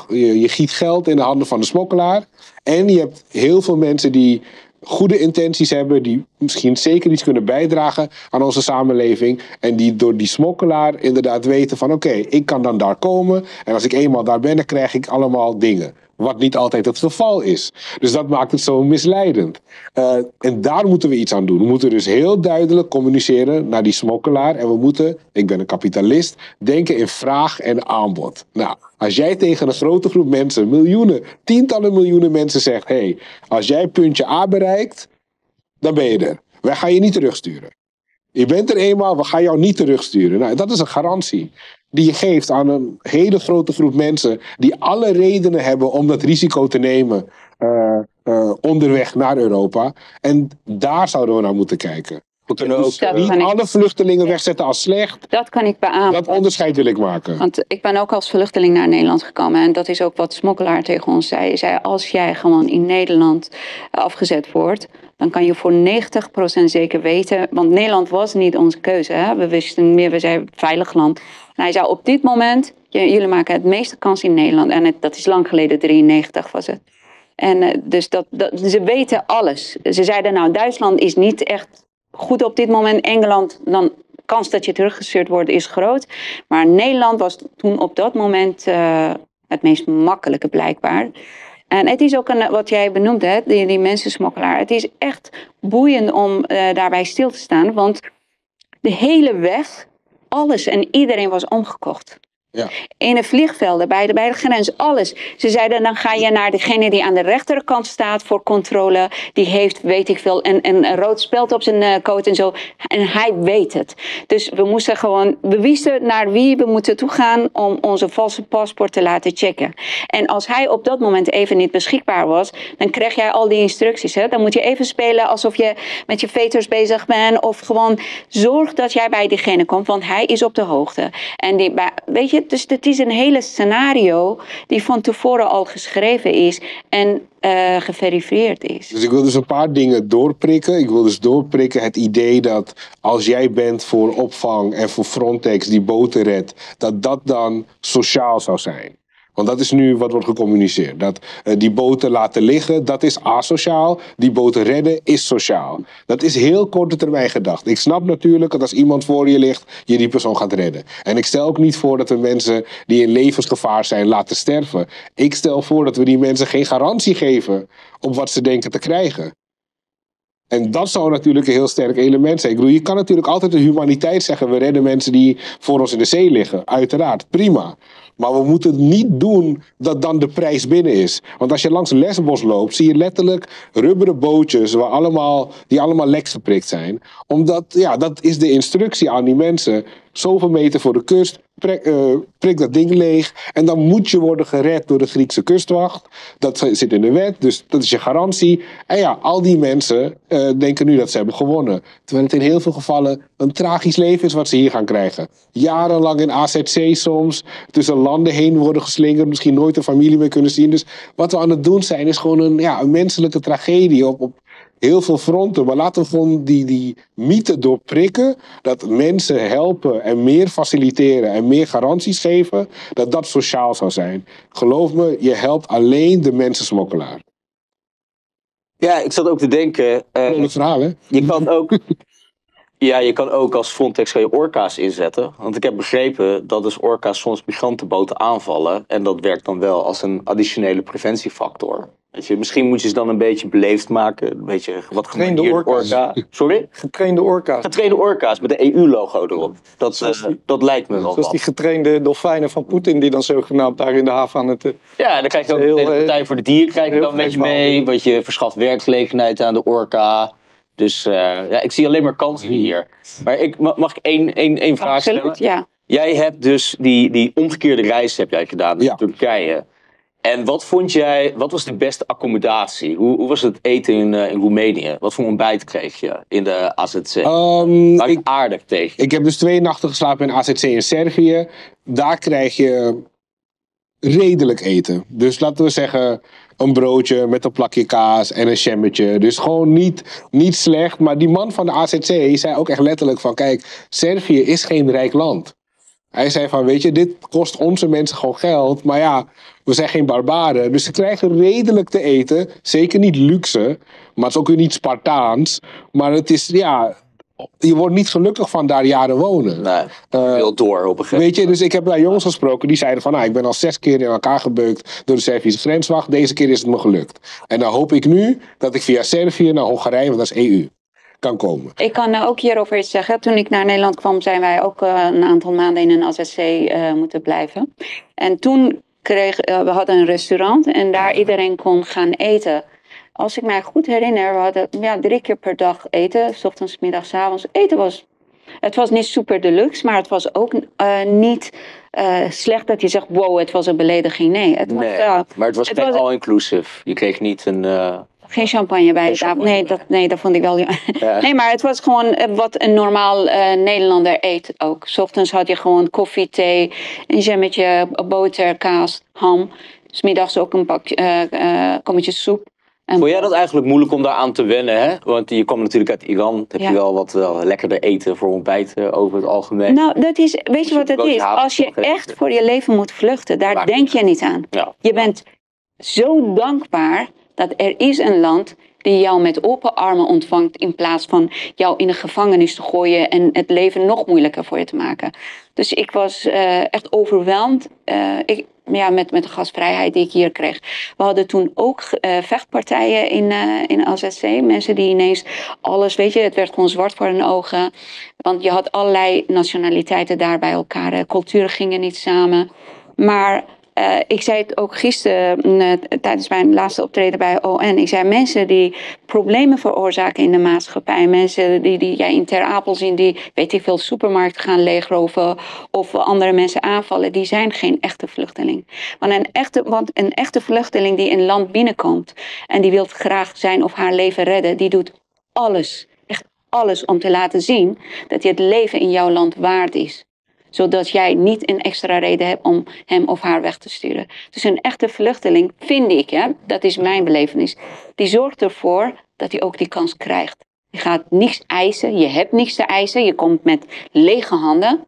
je, je giet geld in de handen van de smokkelaar. En je hebt heel veel mensen die goede intenties hebben, die misschien zeker iets kunnen bijdragen aan onze samenleving. En die door die smokkelaar inderdaad weten van oké, ik kan dan daar komen. En als ik eenmaal daar ben, dan krijg ik allemaal dingen. Wat niet altijd het geval is. Dus dat maakt het zo misleidend. Eh, en daar moeten we iets aan doen. We moeten dus heel duidelijk communiceren naar die smokkelaar. En we moeten, ik ben een kapitalist, denken in vraag en aanbod. Nou, als jij tegen een grote groep mensen, miljoenen, tientallen miljoenen mensen zegt: hé, hey, als jij puntje A bereikt, dan ben je er. Wij gaan je niet terugsturen. Je bent er eenmaal, we gaan jou niet terugsturen. Nou, dat is een garantie die je geeft aan een hele grote groep mensen die alle redenen hebben om dat risico te nemen eh, eh, onderweg naar Europa. En daar zouden we naar moeten kijken. We kunnen ook, Dus Dat niet ik- alle vluchtelingen wegzetten als slecht. Dat kan ik beamen. Dat onderscheid wil ik maken. Want ik ben ook als vluchteling naar Nederland gekomen. En dat is ook wat Smokkelaar tegen ons zei. Hij zei, als jij gewoon in Nederland afgezet wordt... dan kan je voor 90% zeker weten... want Nederland was niet onze keuze. Hè? We wisten meer, we zijn veilig land. En hij zei, op dit moment... jullie maken het meeste kans in Nederland. En dat is lang geleden, 93 was het. En eh, dus dat, dat, ze weten alles. Ze zeiden, nou, Duitsland is niet echt goed op dit moment. Engeland, dan kans dat je teruggestuurd wordt is groot. Maar Nederland was toen op dat moment eh, het meest makkelijke blijkbaar. En het is ook een, wat jij benoemde, hè, die, die mensensmokkelaar. Het is echt boeiend om eh, daarbij stil te staan. Want de hele weg, alles en iedereen was omgekocht. Ja. In de vliegvelden, bij de, bij de grens, alles. Ze zeiden, dan ga je naar degene die aan de rechterkant staat voor controle. Die heeft, weet ik veel, een, een, een rood speld op zijn eh, coat en zo. En hij weet het. Dus we moesten gewoon, we wisten naar wie we moeten toegaan om onze valse paspoort te laten checken. En als hij op dat moment even niet beschikbaar was, dan kreeg jij al die instructies. Hè? Dan moet je even spelen alsof je met je veters bezig bent. Of gewoon zorg dat jij bij diegene komt, want hij is op de hoogte. En die, weet je, dus het is een hele scenario die van tevoren al geschreven is en eh, geverifieerd is. Dus ik wil dus een paar dingen doorprikken. Ik wil dus doorprikken het idee dat als jij bent voor opvang en voor Frontex die boten redt, dat dat dan sociaal zou zijn. Want dat is nu wat wordt gecommuniceerd. Dat eh, die boten laten liggen, dat is asociaal. Die boten redden is sociaal. Dat is heel korte termijn gedacht. Ik snap natuurlijk dat als iemand voor je ligt, je die persoon gaat redden. En ik stel ook niet voor dat we mensen die in levensgevaar zijn laten sterven. Ik stel voor dat we die mensen geen garantie geven op wat ze denken te krijgen. En dat zou natuurlijk een heel sterk element zijn. Ik bedoel, je kan natuurlijk altijd de humaniteit zeggen: we redden mensen die voor ons in de zee liggen. Uiteraard, prima. Maar we moeten niet doen dat dan de prijs binnen is. Want als je langs Lesbos loopt, zie je letterlijk rubberen bootjes waar allemaal, die allemaal lek geprikt zijn. Omdat, ja, dat is de instructie aan die mensen. Zoveel meter voor de kust, prik, uh, prik dat ding leeg. En dan moet je worden gered door de Griekse kustwacht. Dat zit in de wet, dus dat is je garantie. En ja, al die mensen uh, denken nu dat ze hebben gewonnen. Terwijl het in heel veel gevallen een tragisch leven is wat ze hier gaan krijgen. Jarenlang in AZC soms, tussen landen heen worden geslingerd, misschien nooit een familie meer kunnen zien. Dus wat we aan het doen zijn, is gewoon een, ja, een menselijke tragedie op, op heel veel fronten. Maar laten we gewoon die, die mythe doorprikken. Dat mensen helpen en meer faciliteren en meer garanties geven. Dat dat sociaal zou zijn. Geloof me, je helpt alleen de mensensmokkelaar. Ja, ik zat ook te denken. Uh, verhaal, hè? Je kan ook. Ja, je kan ook als Frontex je orka's inzetten. Want ik heb begrepen dat dus orka's soms migrantenboten aanvallen. En dat werkt dan wel als een additionele preventiefactor. Weet je, misschien moet je ze dan een beetje beleefd maken. Een beetje wat Getrainde orka's. orka. Sorry? Getrainde orka's. Getrainde orka's met de EU-logo erop. Dat, uh, dat lijkt me wel Zoals wat. die getrainde dolfijnen van Poetin die dan zogenaamd daar in de haven aan het... eh, Ja, dan krijg je ook Heel, de eh, Partij voor de Dieren krijg je dan met je gek mee. Want je verschaft werkgelegenheid aan de orka. Dus eh, ja, ik zie alleen maar kansen hier. Maar ik, ma- mag ik één, één, één vraag stellen? Absoluut, ja. Jij hebt dus die, die omgekeerde reis heb jij gedaan naar Ja. Turkije. En wat vond jij, wat was de beste accommodatie? Hoe, hoe was het eten in, eh, in Roemenië? Wat voor ontbijt kreeg je in de AZC? Ehm, Waar ik, ik aardig tegen. Ik heb dus twee nachten geslapen in AZC in Servië. Daar krijg je redelijk eten. Dus laten we zeggen een broodje met een plakje kaas en een shammetje. Dus gewoon niet, niet slecht. Maar die man van de AZC zei ook echt letterlijk van... Kijk, Servië is geen rijk land. Hij zei van, weet je, dit kost onze mensen gewoon geld. Maar ja, we zijn geen barbaren. Dus ze krijgen redelijk te eten. Zeker niet luxe. Maar het is ook weer niet Spartaans. Maar het is, ja... Je wordt niet gelukkig van daar jaren wonen. Nee, Eh, wil door op een gegeven Weet je, dus ik heb daar jongens gesproken die zeiden van... Nou, ik ben al zes keer in elkaar gebeukt door de Servische grenswacht. Deze keer is het me gelukt. En dan hoop ik nu dat ik via Servië naar Hongarije, want dat is EU, kan komen. Ik kan eh, ook hierover iets zeggen. Toen ik naar Nederland kwam, zijn wij ook eh, een aantal maanden in een AZC eh, moeten blijven. En toen kreeg, eh, we hadden een restaurant en daar iedereen kon gaan eten. Als ik mij goed herinner, we hadden ja, drie keer per dag eten. S ochtends, middags, avonds. Eten was, het was niet super deluxe, maar het was ook eh, niet eh, slecht dat je zegt, wow, het was een belediging. Nee, het was Nee, ja, maar het was het geen was- all-inclusive. Je kreeg niet een... eh, geen champagne bij Geen de tafel. Nee, dat, nee, dat vond ik wel... ja. ja. Nee, maar het was gewoon eh, wat een normaal eh, Nederlander eet ook. 's ochtends had je gewoon koffie, thee, een jammetje, boter, kaas, ham. 's middags ook een pak, eh, eh, kommetje soep. En Vond jij dat eigenlijk moeilijk om daar aan te wennen? Hè? Want je kwam natuurlijk uit Iran. Heb Ja. je wel wat wel lekkerder eten voor ontbijt eh, over het algemeen. Nou, dat is, weet je wat het is? Als je echt voor je leven moet vluchten, daar Maakt denk je niet aan. Ja. Je bent zo dankbaar dat er is een land die jou met open armen ontvangt in plaats van jou in de gevangenis te gooien en het leven nog moeilijker voor je te maken. Dus ik was eh, echt overweldigd ik, ja, met, met de gastvrijheid die ik hier kreeg. We hadden toen ook eh, vechtpartijen in, in AZC. Mensen die ineens alles, weet je, het werd gewoon zwart voor hun ogen. Want je had allerlei nationaliteiten daar bij elkaar. Culturen gingen niet samen. Maar eh, ik zei het ook gisteren mm, eh, tijdens mijn laatste optreden bij ON. Ik zei mensen die problemen veroorzaken in de maatschappij. Mensen die, die jij in Ter Apel zien die, weet ik veel, supermarkten gaan leegroven. Of andere mensen aanvallen. Die zijn geen echte vluchteling. Want een echte, want een echte vluchteling die een land binnenkomt. En die wil graag zijn of haar leven redden. Die doet alles. Echt alles om te laten zien dat je het leven in jouw land waard is. Zodat jij niet een extra reden hebt om hem of haar weg te sturen. Dus een echte vluchteling, vind ik, ja, dat is mijn belevenis, die zorgt ervoor dat hij ook die kans krijgt. Je gaat niks eisen, je hebt niks te eisen, je komt met lege handen.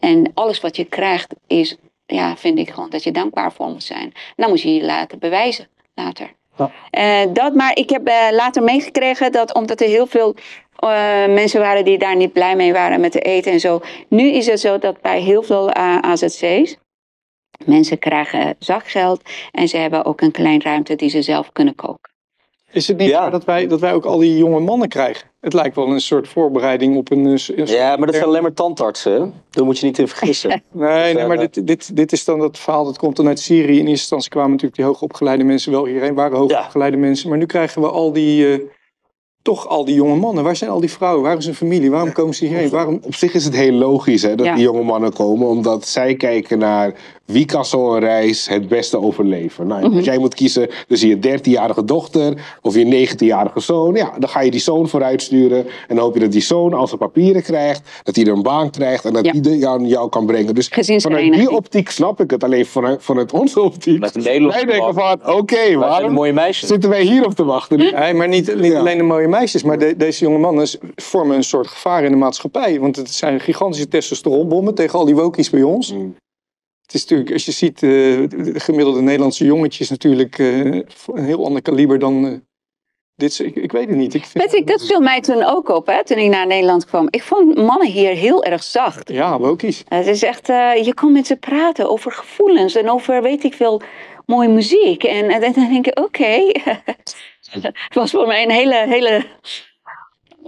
En alles wat je krijgt is, ja, vind ik gewoon dat je dankbaar voor moet zijn. Dan moet je je laten bewijzen later. Ja. Eh, dat, maar ik heb eh, later meegekregen dat omdat er heel veel eh, mensen waren die daar niet blij mee waren met de eten en zo. Nu is het zo dat bij heel veel eh, AZC's mensen krijgen zakgeld en ze hebben ook een klein ruimte die ze zelf kunnen koken. Is het niet Ja. waar dat wij, dat wij ook al die jonge mannen krijgen? Het lijkt wel een soort voorbereiding op een... eh, Ja, maar dat zijn alleen maar tandartsen. hè? Daar moet je niet in vergissen. [LAUGHS] Nee, nee Ja, maar dat- dit, dit, dit is dan dat verhaal dat komt dan uit Syrië. In eerste instantie kwamen natuurlijk die hoogopgeleide mensen wel hierheen, waren hoogopgeleide mensen. Maar nu krijgen we al die, eh, toch al die jonge mannen. Waar zijn al die vrouwen? Waar is hun familie? Waarom komen ze hierheen? Waarom... Op zich is het heel logisch hè, dat Ja. die jonge mannen komen, omdat zij kijken naar wie kan zo'n reis het beste overleven. Nou, Mhm. Als jij moet kiezen tussen je 13-jarige dochter of je 19-jarige zoon, ja, dan ga je die zoon vooruit sturen. En dan hoop je dat die zoon al zijn papieren krijgt, dat hij er een baan krijgt en dat Ja. hij die aan jou kan brengen. Dus vanuit die optiek snap ik het. Alleen vanuit, vanuit onze optiek. Met een wij denken van, oké, zijn waarom mooie meisjes. zitten wij hierop te wachten? Nee, maar niet, niet Ja. alleen de mooie meisjes, maar de- deze jonge mannen vormen een soort gevaar in de maatschappij. Want het zijn gigantische testosteronbommen tegen al die wokies bij ons. Mm. Het is natuurlijk, als je ziet, eh, de gemiddelde Nederlandse jongetje is natuurlijk eh, een heel ander kaliber dan eh, dit. Ik, ik weet het niet. Ik vind, Patrick, dat viel mij toen ook op, hè, toen ik naar Nederland kwam. Ik vond mannen hier heel erg zacht. Ja, wokies. Het is echt, eh, je kon met ze praten over gevoelens en over, weet ik veel, mooie muziek. En, en dan denk ik, oké. [LAUGHS] het was voor mij een hele, hele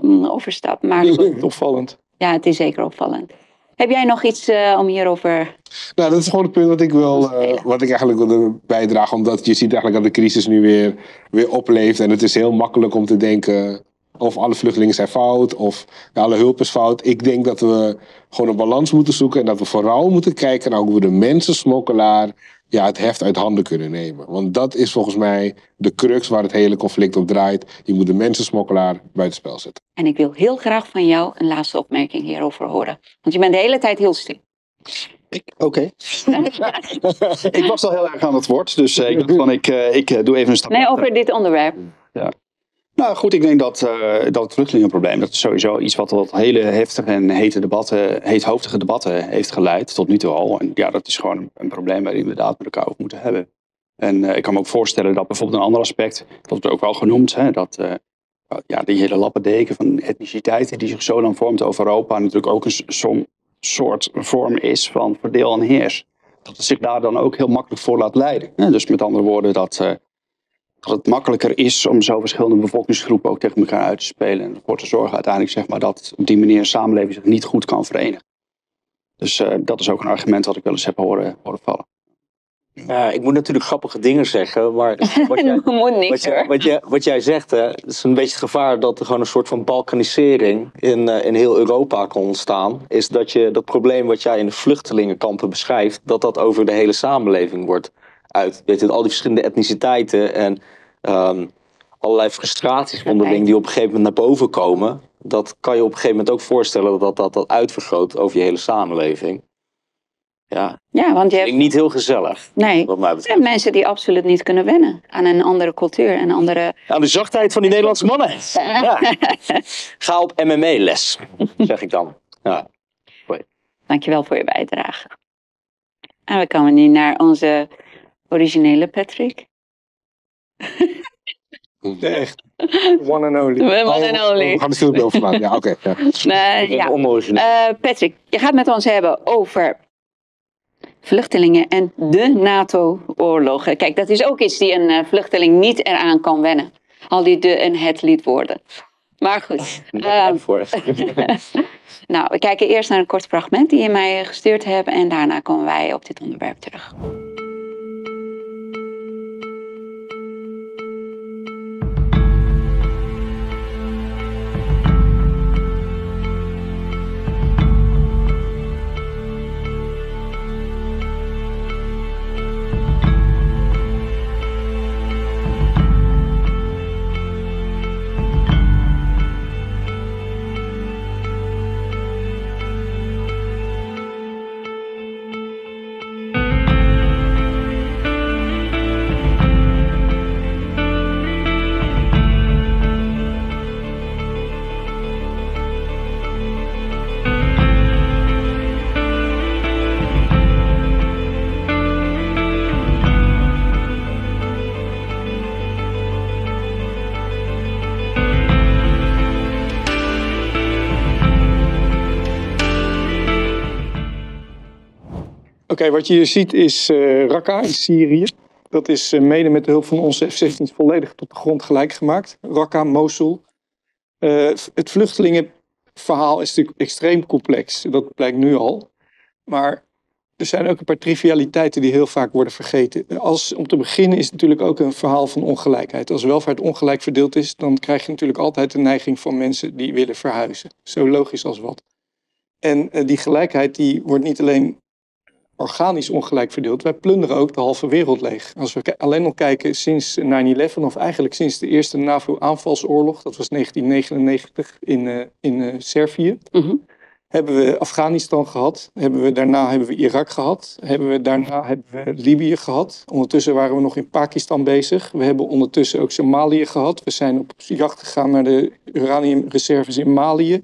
mm, overstap. Maar Opvallend. ja, het is zeker opvallend. Heb jij nog iets eh, om hierover... Nou, dat is gewoon het punt wat ik, wil, eh, wat ik eigenlijk wilde bijdragen. Omdat je ziet eigenlijk dat de crisis nu weer, weer opleeft. En het is heel makkelijk om te denken of alle vluchtelingen zijn fout of ja, alle hulp is fout. Ik denk dat we gewoon een balans moeten zoeken. En dat we vooral moeten kijken naar hoe we de mensensmokkelaar ja, het heft uit handen kunnen nemen. Want dat is volgens mij de crux waar het hele conflict op draait. Je moet de mensensmokkelaar buitenspel zetten. En ik wil heel graag van jou een laatste opmerking hierover horen. Want je bent de hele tijd heel stil. Oké. [LAUGHS] ik was al heel erg aan het woord, dus eh, ik dacht van ik, eh, ik eh, doe even een stap. Nee, over dit onderwerp. Nou goed, ik denk dat, eh, dat het vluchtelingenprobleem, dat is sowieso iets wat tot hele heftige en hete debatten, heethoofdige debatten heeft geleid, tot nu toe al. En ja, dat is gewoon een, probleem waar we inderdaad met elkaar over moeten hebben. En eh, ik kan me ook voorstellen dat bijvoorbeeld een ander aspect, dat wordt ook wel genoemd, hè, dat eh, ja, die hele lappendeken van etniciteiten die zich zo dan vormt over Europa natuurlijk ook een s- zo'n soort vorm is van verdeel en heers. Dat het zich daar dan ook heel makkelijk voor laat leiden. Dus met andere woorden, dat, dat het makkelijker is om zo verschillende bevolkingsgroepen ook tegen elkaar uit te spelen. En ervoor te zorgen uiteindelijk zeg maar, dat op die manier een samenleving zich niet goed kan verenigen. Dus eh, dat is ook een argument dat ik wel eens heb horen, horen vallen. Ja, ik moet natuurlijk grappige dingen zeggen, maar [LAUGHS] wat jij, wat, niks jij, wat, jij, wat jij zegt, hè, het is een beetje het gevaar dat er gewoon een soort van balkanisering in, eh, in heel Europa kan ontstaan. Is dat je dat probleem wat jij in de vluchtelingenkampen beschrijft, dat dat over de hele samenleving wordt uit. Weet je, al die verschillende etniciteiten en ehm, allerlei frustraties onderling die op een gegeven moment naar boven komen. Dat kan je op een gegeven moment ook voorstellen dat dat, dat uitvergroot over je hele samenleving. Ja, Ja, want je hebt... niet heel gezellig, Nee, wat mij er betreft. mensen die absoluut niet kunnen wennen aan een andere cultuur en andere... Aan de zachtheid van die Nederlandse mannen. Ja. [LAUGHS] Ga op MMA-les, zeg ik dan. Ja. Dankjewel voor je bijdrage. En we komen nu naar onze originele Patrick. De echt. [LAUGHS] One and only. We one and only. We gaan de filmpje overslaan. Ja, oké. ja. [LAUGHS] Nee, ja. Eh, Patrick, je gaat met ons hebben over vluchtelingen en de NATO-oorlogen. Kijk, dat is ook iets die een eh, vluchteling niet eraan kan wennen. Al die de en het lied worden. Maar goed. Voor. [LAUGHS] nou, we kijken eerst naar een kort fragment die je mij gestuurd hebt. En daarna komen wij op dit onderwerp terug. Oké, wat je hier ziet is eh Raqqa in Syrië. Dat is eh, mede met de hulp van onze F-16's volledig tot de grond gelijk gemaakt. Raqqa, Mosul. Eh, het vluchtelingenverhaal is natuurlijk extreem complex. Dat blijkt nu al. Maar er zijn ook een paar trivialiteiten die heel vaak worden vergeten. Als, om te beginnen is het natuurlijk ook een verhaal van ongelijkheid. Als welvaart ongelijk verdeeld is, dan krijg je natuurlijk altijd de neiging van mensen die willen verhuizen. Zo logisch als wat. En die gelijkheid die wordt niet alleen organisch ongelijk verdeeld. Wij plunderen ook de halve wereld leeg. Als we alleen al kijken sinds 9-11, of eigenlijk sinds de eerste NAVO-aanvalsoorlog, dat was 1999 in, eh, in eh, Servië, Mhm. hebben we Afghanistan gehad. Hebben we, daarna hebben we Irak gehad. Hebben we, daarna hebben we Libië gehad. Ondertussen waren we nog in Pakistan bezig. We hebben ondertussen ook Somalië gehad. We zijn op jacht gegaan naar de uraniumreserves in Malië.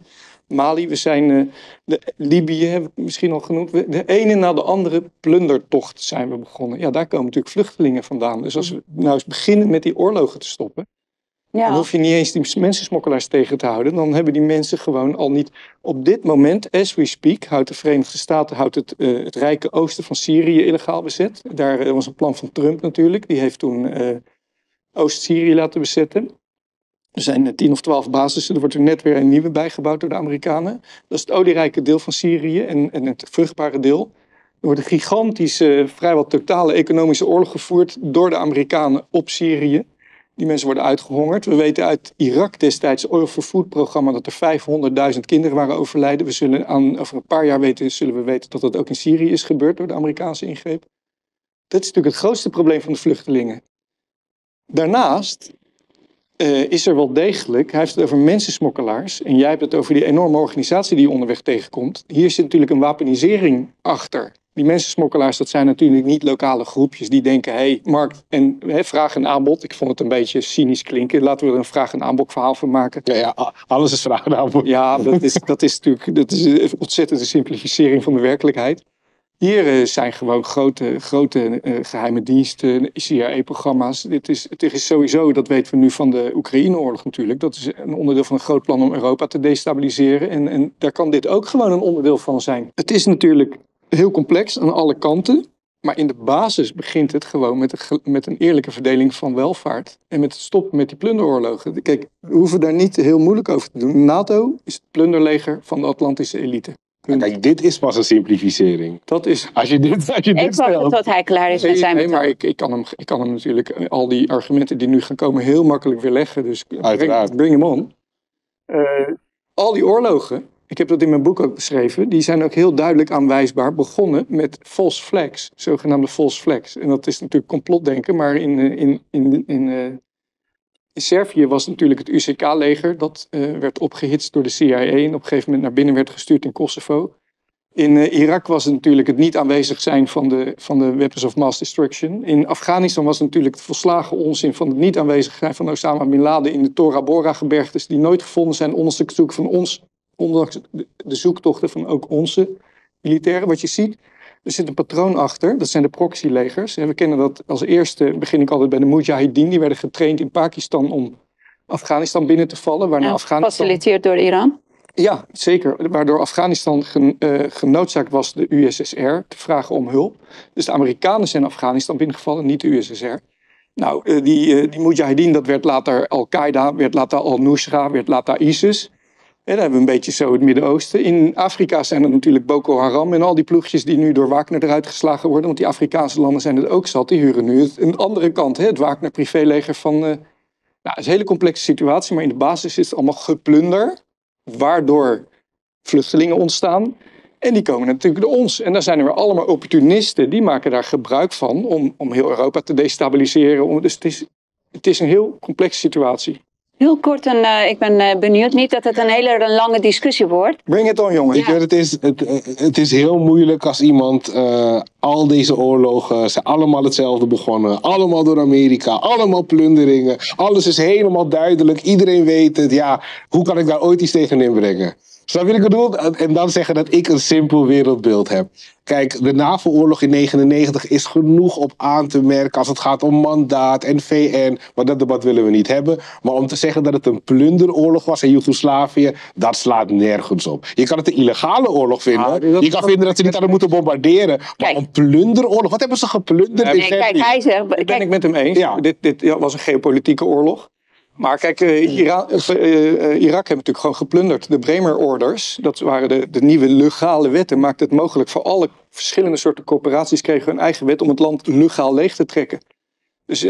Mali, we zijn eh, de, Libië, heb ik misschien al genoemd. De ene na de andere plundertocht zijn we begonnen. Ja, daar komen natuurlijk vluchtelingen vandaan. Dus als we nou eens beginnen met die oorlogen te stoppen, dan Ja. hoef je niet eens die mensensmokkelaars tegen te houden. Dan hebben die mensen gewoon al niet. Op dit moment, as we speak, houdt de Verenigde Staten houdt het, eh, het rijke oosten van Syrië illegaal bezet. Daar eh, was een plan van Trump natuurlijk. Die heeft toen Oost-Syrië laten bezetten. Er zijn eh, tien of twaalf basissen. Er wordt er net weer een nieuwe bijgebouwd door de Amerikanen. Dat is het olierijke deel van Syrië en, en het vruchtbare deel. Er wordt een gigantische, vrijwel totale economische oorlog gevoerd door de Amerikanen op Syrië. Die mensen worden uitgehongerd. We weten uit Irak destijds, Oil for Food programma, dat er 500.000 kinderen waren overlijden. We zullen aan, over een paar jaar weten, zullen we weten dat dat ook in Syrië is gebeurd door de Amerikaanse ingreep. Dat is natuurlijk het grootste probleem van de vluchtelingen. Daarnaast eh, is er wel degelijk, hij heeft het over mensensmokkelaars en jij hebt het over die enorme organisatie die je onderweg tegenkomt. Hier zit natuurlijk een wapenisering achter. Die mensensmokkelaars, dat zijn natuurlijk niet lokale groepjes die denken, hé, hey, markt en hè, vraag en aanbod. Ik vond het een beetje cynisch klinken. Laten we er een vraag en aanbod verhaal van maken. Ja, ja, alles is vraag en antwoord. Ja, dat is, dat is natuurlijk dat is een ontzettende simplificering van de werkelijkheid. Hier eh, zijn gewoon grote, grote eh, geheime diensten, CIA-programma's. Dit is, het is sowieso, dat weten we nu van de Oekraïne-oorlog natuurlijk. Dat is een onderdeel van een groot plan om Europa te destabiliseren. En, en daar kan dit ook gewoon een onderdeel van zijn. Het is natuurlijk heel complex aan alle kanten. Maar in de basis begint het gewoon met een, met een eerlijke verdeling van welvaart. En met het stoppen met die plunderoorlogen. Kijk, we hoeven daar niet heel moeilijk over te doen. NATO is het plunderleger van de Atlantische elite. Kijk, dit is pas een simplificering. Dat is Als je dit, als je Ik dit wacht stelt. tot hij klaar is met Nee, zijn nee, maar ik, ik, kan hem, ik kan hem natuurlijk eh, al die argumenten die nu gaan komen heel makkelijk weerleggen. Dus bring, Uiteraard. bring hem on. Eh, al die oorlogen, ik heb dat in mijn boek ook beschreven, die zijn ook heel duidelijk aanwijsbaar begonnen met false flags, zogenaamde false flags. En dat is natuurlijk complotdenken, maar in, eh, in, in, in, eh, in Servië was natuurlijk het UCK-leger, dat eh, werd opgehitst door de CIA en op een gegeven moment naar binnen werd gestuurd in Kosovo. In eh, Irak was het natuurlijk het niet aanwezig zijn van de, van de weapons of mass destruction. In Afghanistan was het natuurlijk het volslagen onzin van het niet aanwezig zijn van Osama Bin Laden in de Tora Bora gebergtes, die nooit gevonden zijn, ondanks zoek van ons, ondanks de zoektochten van ook onze militairen. Wat je ziet, er zit een patroon achter, dat zijn de proxylegers. En We kennen dat als eerste, begin ik altijd bij de Mujahideen, die werden getraind in Pakistan om Afghanistan binnen te vallen. Waarna Ja, Afghanistan... Gefaciliteerd door Iran. Ja, zeker. Waardoor Afghanistan gen, eh, genoodzaakt was de USSR te vragen om hulp. Dus de Amerikanen zijn Afghanistan binnengevallen, niet de USSR. Nou, eh, die, eh, die Mujahideen, dat werd later Al-Qaeda, werd later Al-Nusra, werd later ISIS. En dan hebben we een beetje zo het Midden-Oosten. In Afrika zijn er natuurlijk Boko Haram en al die ploegjes die nu door Wagner eruit geslagen worden. Want die Afrikaanse landen zijn het ook zat. Die huren nu een andere kant, hè, het Wagner-privéleger van... eh, nou, het is een hele complexe situatie, maar in de basis is het allemaal geplunder waardoor vluchtelingen ontstaan. En die komen natuurlijk door ons. En dan zijn er weer allemaal opportunisten, die maken daar gebruik van om, om heel Europa te destabiliseren. Dus het is, het is een heel complexe situatie. Heel kort, en eh, ik ben eh, benieuwd niet dat het een hele lange discussie wordt. Bring it on, jongen. Weet je, wat het, is, het, het is heel moeilijk als iemand eh, al deze oorlogen zijn allemaal hetzelfde begonnen. Allemaal door Amerika, allemaal plunderingen. Alles is helemaal duidelijk, iedereen weet het. Ja, hoe kan ik daar ooit iets tegen inbrengen? Snap je wat ik bedoel? En- En dan zeggen dat ik een simpel wereldbeeld heb. Kijk, de NAVO-oorlog in 99 is genoeg op aan te merken als het gaat om mandaat en VN. Maar dat debat willen we niet hebben. Maar om te zeggen dat het een plunderoorlog was in Joegoslavië, dat slaat nergens op. Je kan het een illegale oorlog vinden. Ah, je kan vinden dat ze niet hadden moeten bombarderen. Maar Kijk. een plunderoorlog, wat hebben ze geplunderd in Nee, kijk, Servië? hij zegt... Dat ben Kijk, ik met hem eens. Ja. Dit, dit ja, was een geopolitieke oorlog. Maar kijk, eh, Ira- eh, eh, Irak heeft natuurlijk gewoon geplunderd. De Bremer Orders, dat waren de, de nieuwe legale wetten, maakten het mogelijk voor alle verschillende soorten corporaties kregen hun eigen wet om het land legaal leeg te trekken. Dus,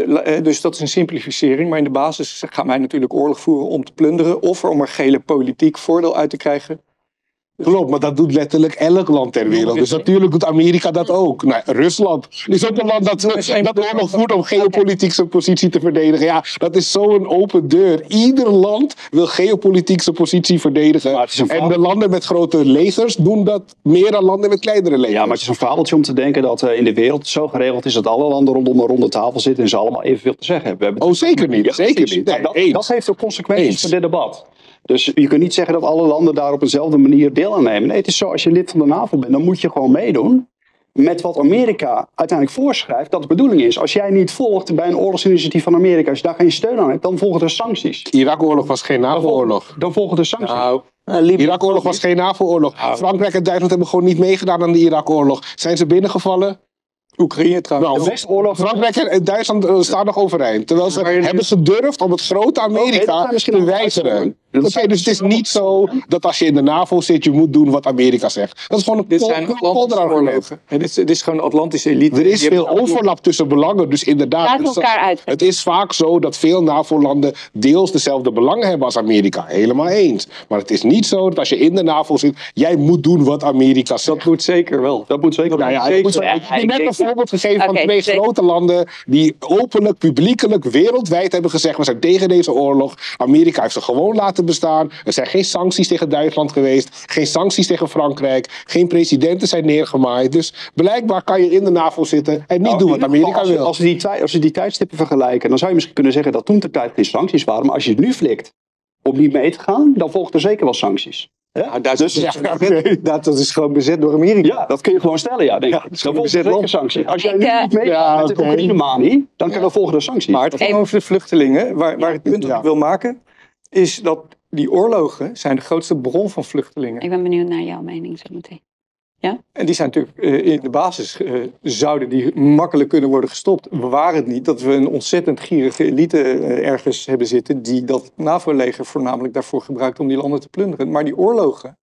dus dat is een simplificering. Maar in de basis gaan wij natuurlijk oorlog voeren om te plunderen of om er gele politiek voordeel uit te krijgen. Klopt, maar dat doet letterlijk elk land ter wereld. Dus natuurlijk doet Amerika dat ook. Nou, Rusland is ook een land dat, dat oorlog voert om geopolitiek zijn positie te verdedigen. Ja, dat is zo'n open deur. Ieder land wil geopolitiek zijn positie verdedigen. En de landen met grote legers doen dat meer dan landen met kleinere legers. Ja, maar het is een fabeltje om te denken dat eh, in de wereld zo geregeld is dat alle landen rondom een ronde tafel zitten en ze allemaal evenveel te zeggen hebben. Oh, zeker niet. Zeker niet. Nee, dat, dat heeft ook consequenties voor dit debat. Dus je kunt niet zeggen dat alle landen daar op dezelfde manier deel aan nemen. Nee, het is zo, als je lid van de NAVO bent, dan moet je gewoon meedoen met wat Amerika uiteindelijk voorschrijft dat de bedoeling is. Als jij niet volgt bij een oorlogsinitiatief van Amerika, als je daar geen steun aan hebt, dan volgen er sancties. Irak-oorlog was geen NAVO-oorlog. Dan volgen er sancties. Nou, Irak-oorlog was geen NAVO-oorlog. Frankrijk en Duitsland hebben gewoon niet meegedaan aan de Irak-oorlog. Zijn ze binnengevallen? Oekraïne trouwens. Nou, de Westoorlog Frankrijk en Duitsland eh, staan nog overeind. Terwijl ze hebben gedurfd om het grote dat Amerika te wijzigen. Oké, dus het is niet zo dat als je in de NAVO zit, je moet doen wat Amerika zegt. Dat is gewoon een dit zijn polderargument. dit, is- dit is gewoon de Atlantische elite. Er is veel overlap tussen belangen, dus inderdaad. het is- elkaar uit. Het is vaak zo dat veel NAVO-landen deels dezelfde belangen hebben als Amerika. Helemaal eens. Maar het is niet zo dat als je in de NAVO zit, jij moet doen wat Amerika zegt. Dat moet zeker wel. Dat moet zeker. Nou ja, zeker. ik moet Ja, ik heb net een voorbeeld gegeven van twee zeker. grote landen die openlijk, publiekelijk, wereldwijd hebben gezegd: we zijn tegen deze oorlog. Amerika heeft ze gewoon laten bestaan. Er zijn geen sancties tegen Duitsland geweest, geen sancties tegen Frankrijk, geen presidenten zijn neergemaaid. Dus blijkbaar kan je in de NAVO zitten en niet Nou, doen wat Amerika als, wil. Als we, die als we die tijdstippen vergelijken, dan zou je misschien kunnen zeggen dat toen ter tijd geen sancties waren. Maar als je het nu flikt om niet mee te gaan, dan volgt er zeker wel sancties. Nou, Duitsland Dus- is [LAUGHS] dat, dat is gewoon bezet door Amerika. Ja, dat kun je gewoon stellen, ja. Denk ik. Ja, dan gewoon bezet sancties. Als jij nu eh, niet meegaat Ja, met de oké. Oekraïne-manie, dan kan er volgen er sancties. Maar het ging over de vluchtelingen. Waar, waar het punt dat Ja. ik wil maken, is dat die oorlogen zijn de grootste bron van vluchtelingen. Ik ben benieuwd naar jouw mening zo meteen. En die zijn natuurlijk eh, in de basis, eh, zouden die makkelijk kunnen worden gestopt. Waar het niet dat we een ontzettend gierige elite eh, ergens hebben zitten, die dat NAVO-leger voornamelijk daarvoor gebruikt om die landen te plunderen. Maar die oorlogen,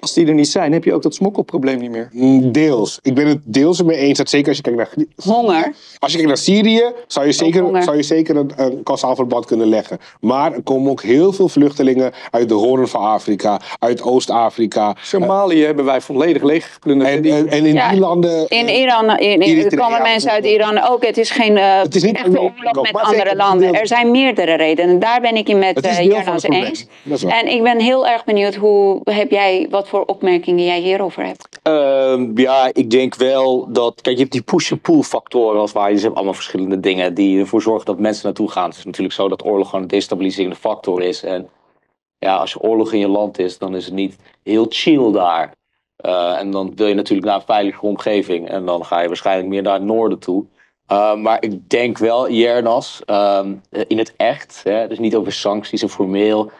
als die er niet zijn, heb je ook dat smokkelprobleem niet meer. Mm, Deels. Ik ben het deels ermee eens. Dat zeker als je kijkt naar Honger. Als je kijkt naar Syrië, zou je zeker, zou je zeker een, een kausaal verband kunnen leggen. Maar er komen ook heel veel vluchtelingen uit de hoorn van Afrika, uit Oost-Afrika. Somalië hebben wij volledig leeggeplunderd. En, en, en in Ja, die landen. In Iran, in, in- er komen mensen uit Iran ook. Het is geen eh, Het is niet echte oorlog met andere landen. deel- Er zijn meerdere redenen. Daar ben ik het met eh, probleem. eens. Dat is waar. En ik ben heel erg benieuwd hoe heb jij, wat voor opmerkingen jij hierover hebt. Ehm, ja, ik denk wel dat. Kijk, je hebt die push-and-pull factoren als waar. Je allemaal verschillende dingen die ervoor zorgen dat mensen naartoe gaan. Het is natuurlijk zo dat oorlog gewoon een destabiliserende factor is. En ja, als je oorlog in je land is, dan is het niet heel chill daar. Eh, en dan wil je natuurlijk naar een veilige omgeving. En dan ga je waarschijnlijk meer naar het noorden toe. Eh, maar ik denk wel, Jernas, ehm, in het echt, hè, dus niet over sancties en formeel.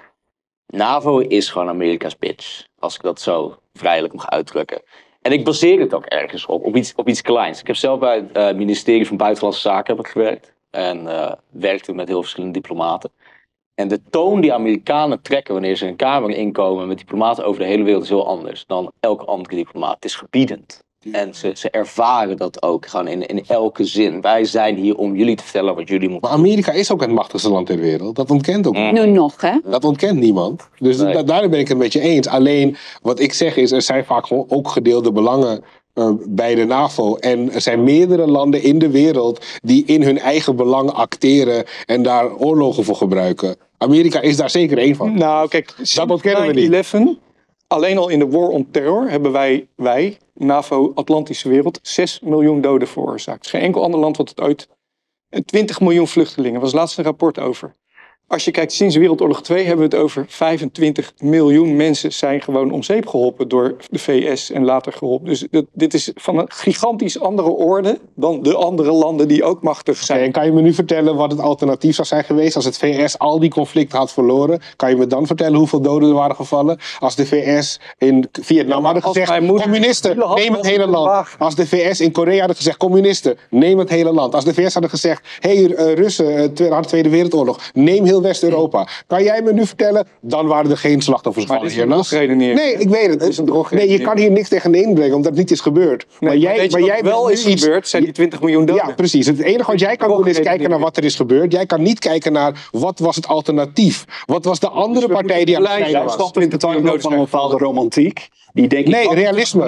NAVO is gewoon Amerika's bitch. Als ik dat zo vrijelijk mag uitdrukken. En ik baseer het ook ergens op, op iets, op iets kleins. Ik heb zelf bij het eh, ministerie van Buitenlandse Zaken heb ik gewerkt. En eh, werkte met heel verschillende diplomaten. En de toon die Amerikanen trekken wanneer ze een kamer inkomen met diplomaten over de hele wereld is heel anders dan elke andere diplomaat. Het is gebiedend. En ze, ze ervaren dat ook gewoon in, in elke zin. Wij zijn hier om jullie te vertellen wat jullie moeten Maar Amerika is ook het machtigste land ter wereld. Dat ontkent ook Mm. Nu nog, hè? Dat ontkent niemand. Dus Nee. da- daar ben ik het met je eens. Alleen wat ik zeg is, er zijn vaak gewoon ook gedeelde belangen eh, bij de NAVO. En er zijn meerdere landen in de wereld die in hun eigen belang acteren en daar oorlogen voor gebruiken. Amerika is daar zeker één van. Nou, kijk, Dat ontkennen we niet. 9/11, alleen al in de War on Terror hebben wij, wij NAVO, Atlantische wereld, 6 miljoen doden veroorzaakt. Er geen enkel ander land wat het en 20 miljoen vluchtelingen, was laatst een rapport over. Als je kijkt, sinds Wereldoorlog 2 hebben we het over 25 miljoen mensen zijn gewoon om zeep geholpen door de VS en later geholpen. Dus dit, dit is van een gigantisch andere orde dan de andere landen die ook machtig zijn. En kan je me nu vertellen wat het alternatief zou zijn geweest als het VS al die conflicten had verloren? Kan je me dan vertellen hoeveel doden er waren gevallen? Als de VS in Vietnam maar hadden gezegd, moeder communisten, neem het hele land. Als de VS in Korea hadden gezegd, communisten, neem het hele land. Als de VS hadden gezegd, hé hey, eh, Russen, eh, na de Tweede Wereldoorlog, neem heel West-Europa. Kan jij me nu vertellen, dan waren er geen slachtoffers Maar is hiernaast? drogredenering. Nee, ik weet het. Dit is een Nee, je kan hier niks tegen inbrengen, omdat het niet is gebeurd. Nee, maar jij, maar wat jij wel is iets- gebeurd, zijn die 20 miljoen doden. ja, precies. Het enige wat jij kan doen is kijken naar wat er is gebeurd. Jij kan niet kijken naar wat was het alternatief. Wat was de andere we partij die aan het strijden blijven was. De tuin van een bepaalde romantiek. Die denk ik Nee, realisme.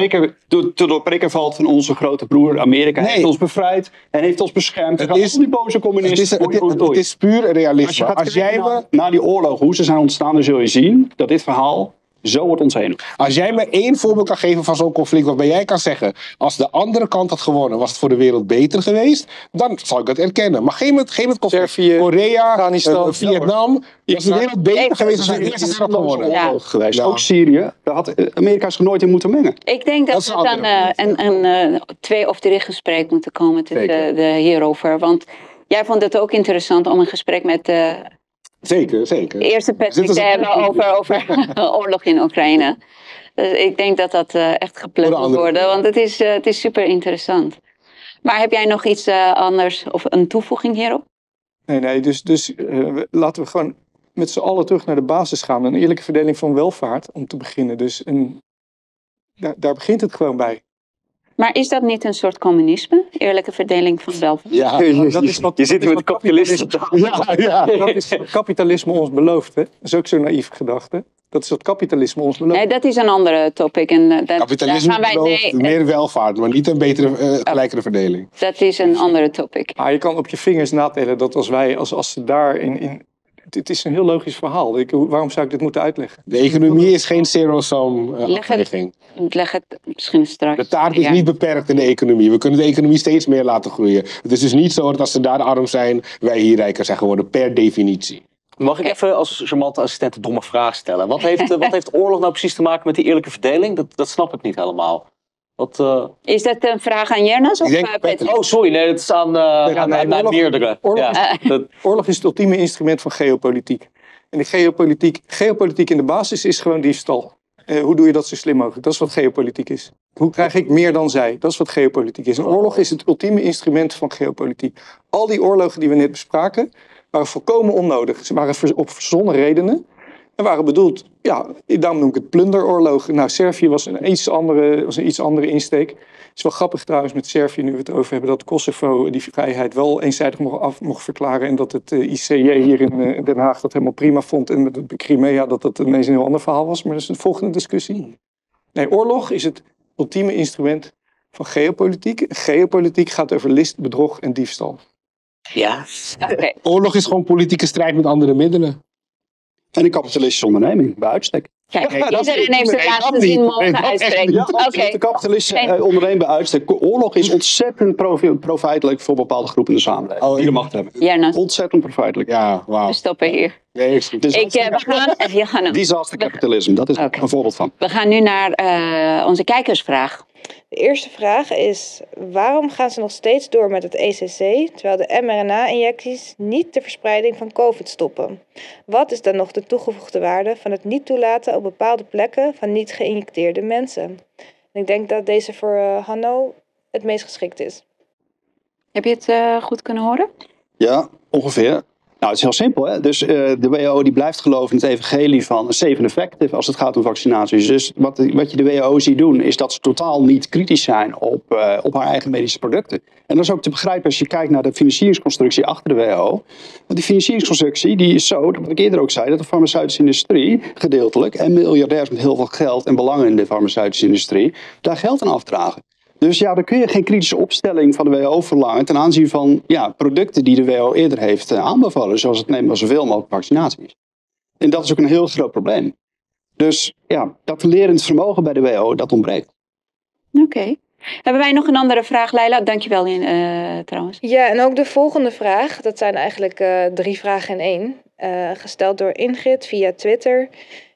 te doorprikken- valt van onze grote broer Amerika. Nee. heeft ons bevrijd en heeft ons beschermd. Het Het is- is die boze Het communisten. is, het, oei, het is puur Als je realisme. gaat Als jij, kijken me, naar, die oorlog, hoe ze zijn ontstaan, dan zul je zien dat dit verhaal zo wordt ons heen. als jij me één voorbeeld kan geven van zo'n conflict waarbij jij kan zeggen, als de andere kant had gewonnen, was het voor de wereld beter geweest, dan zou ik het erkennen. Maar geen met, geen met conflict. Servië, Korea, Afghanistan. eh, Vietnam, was de wereld beter geweest als de eerste had gewonnen. Ja. Geweest. Ja. Ook Syrië, daar had eh, Amerika zich nooit in moeten mengen. Ik denk dat, Dat er dan eh, een, een eh, twee of drie gesprek moeten komen tussen hierover. Want jij vond het ook interessant om een gesprek met de Zeker, zeker. eerste is te hebben over, over [LAUGHS] oorlog in Oekraïne. Dus ik denk dat dat eh, echt de moet worden, want het is, eh, het is super interessant. Maar heb jij nog iets eh, anders of een toevoeging hierop? Nee, nee, dus, dus laten we gewoon met z'n allen terug naar de basis gaan. Een eerlijke verdeling van welvaart, om te beginnen. Dus een, daar, daar begint het gewoon bij. Maar is dat niet een soort communisme? Eerlijke verdeling van welvaart? Ja, dat is wat- je zit hier met kapitalisten ja, ja. Dat is wat kapitalisme ons belooft. Hè? Dat is ook zo'n naïef gedachte. Dat is wat kapitalisme ons belooft. Nee, dat is een andere topic. En, eh, dat, Kapitalisme gaan wij, belooft nee, meer welvaart, maar niet een betere, eh, gelijkere verdeling. dat is een andere topic. Maar je kan op je vingers natellen dat als wij, als, als ze daar in, in. Het, het is een heel logisch verhaal. Ik, waarom zou ik dit moeten uitleggen? De economie is geen zero-sum eh, Leg het- leg het misschien straks. De taart is Ja. niet beperkt in de economie. We kunnen de economie steeds meer laten groeien. Het is dus niet zo dat als ze daar arm zijn, wij hier rijker zijn geworden, per definitie. Mag ik even als charmante assistent een domme vraag stellen? Wat heeft, eh, wat heeft oorlog nou precies te maken met die eerlijke verdeling? Dat, dat snap ik niet helemaal. Wat, eh, Is dat een vraag aan Jernas of Ik denk Patrick. Patrick? Oh, sorry, nee, dat is aan, eh aan, nee, aan- aan oorlog- meerdere. oorlog ja, [LAUGHS] dat, Oorlog is het ultieme instrument van geopolitiek. En de geopolitiek, geopolitiek in de basis is gewoon diefstal. Eh, hoe doe je dat zo slim mogelijk? Dat is wat geopolitiek is. Hoe krijg ik meer dan zij? Dat is wat geopolitiek is. Een oorlog is het ultieme instrument van geopolitiek. Al die oorlogen die we net bespraken, waren volkomen onnodig. Ze waren op verzonnen redenen. En waren bedoeld, ja, daarom noem ik het plunderoorlog. Nou, Servië was een iets andere, was een iets andere insteek. Het is wel grappig trouwens met Servië, nu we het over hebben, dat Kosovo die vrijheid wel eenzijdig mocht, af, mocht verklaren. En dat het eh, ICJ hier in eh, Den Haag dat helemaal prima vond. En met de Crimea dat dat ineens een heel ander verhaal was. Maar dat is een volgende discussie. Nee, oorlog is het ultieme instrument van geopolitiek. Geopolitiek gaat over list, bedrog en diefstal. ja. Oorlog is gewoon politieke strijd met andere middelen. En een kapitalistische onderneming, bij uitstek. Kijk, Ja, dat is- iedereen heeft dat laatste niet. zin mogen uitspreken. niet. Oké, De kapitalistische eh, onderneming bij uitstek. Oorlog is ontzettend profi- profijtelijk voor bepaalde groepen in de samenleving. Oh, die de ik- macht hebben. Jernas, Ontzettend profijtelijk. Ja, wauw. we stoppen hier. Nee. Dus Ik, eh, we, gaan, ja, gaan nu. disaster capitalism, dat is een voorbeeld van. we gaan nu naar eh, onze kijkersvraag. De eerste vraag is: waarom gaan ze nog steeds door met het ECC terwijl de mRNA-injecties niet de verspreiding van COVID stoppen? Wat is dan nog de toegevoegde waarde van het niet toelaten op bepaalde plekken van niet geïnjecteerde mensen? En ik denk dat deze voor eh, Hanno het meest geschikt is. Heb je het eh, goed kunnen horen? Ja, ongeveer. Nou, het is heel simpel. Hè? Dus eh, de WHO die blijft geloven in het evangelie van safe and effective als het gaat om vaccinaties. Dus wat, wat je de WHO ziet doen, is dat ze totaal niet kritisch zijn op, eh, op haar eigen medische producten. En dat is ook te begrijpen als je kijkt naar de financieringsconstructie achter de WHO. Want die financieringsconstructie die is zo, wat ik eerder ook zei, dat de farmaceutische industrie gedeeltelijk en miljardairs met heel veel geld en belangen in de farmaceutische industrie daar geld aan afdragen. Dus ja, dan kun je geen kritische opstelling van de WHO verlangen ten aanzien van ja, producten die de WHO eerder heeft eh, aanbevolen, zoals het nemen van zoveel mogelijk vaccinaties. En dat is ook een heel groot probleem. Dus ja, dat lerend vermogen bij de WHO, dat ontbreekt. Oké. Hebben wij nog een andere vraag, Leila? Dankjewel uh, trouwens. Ja, en ook de volgende vraag. Dat zijn eigenlijk uh, drie vragen in één. Uh, gesteld door Ingrid via Twitter.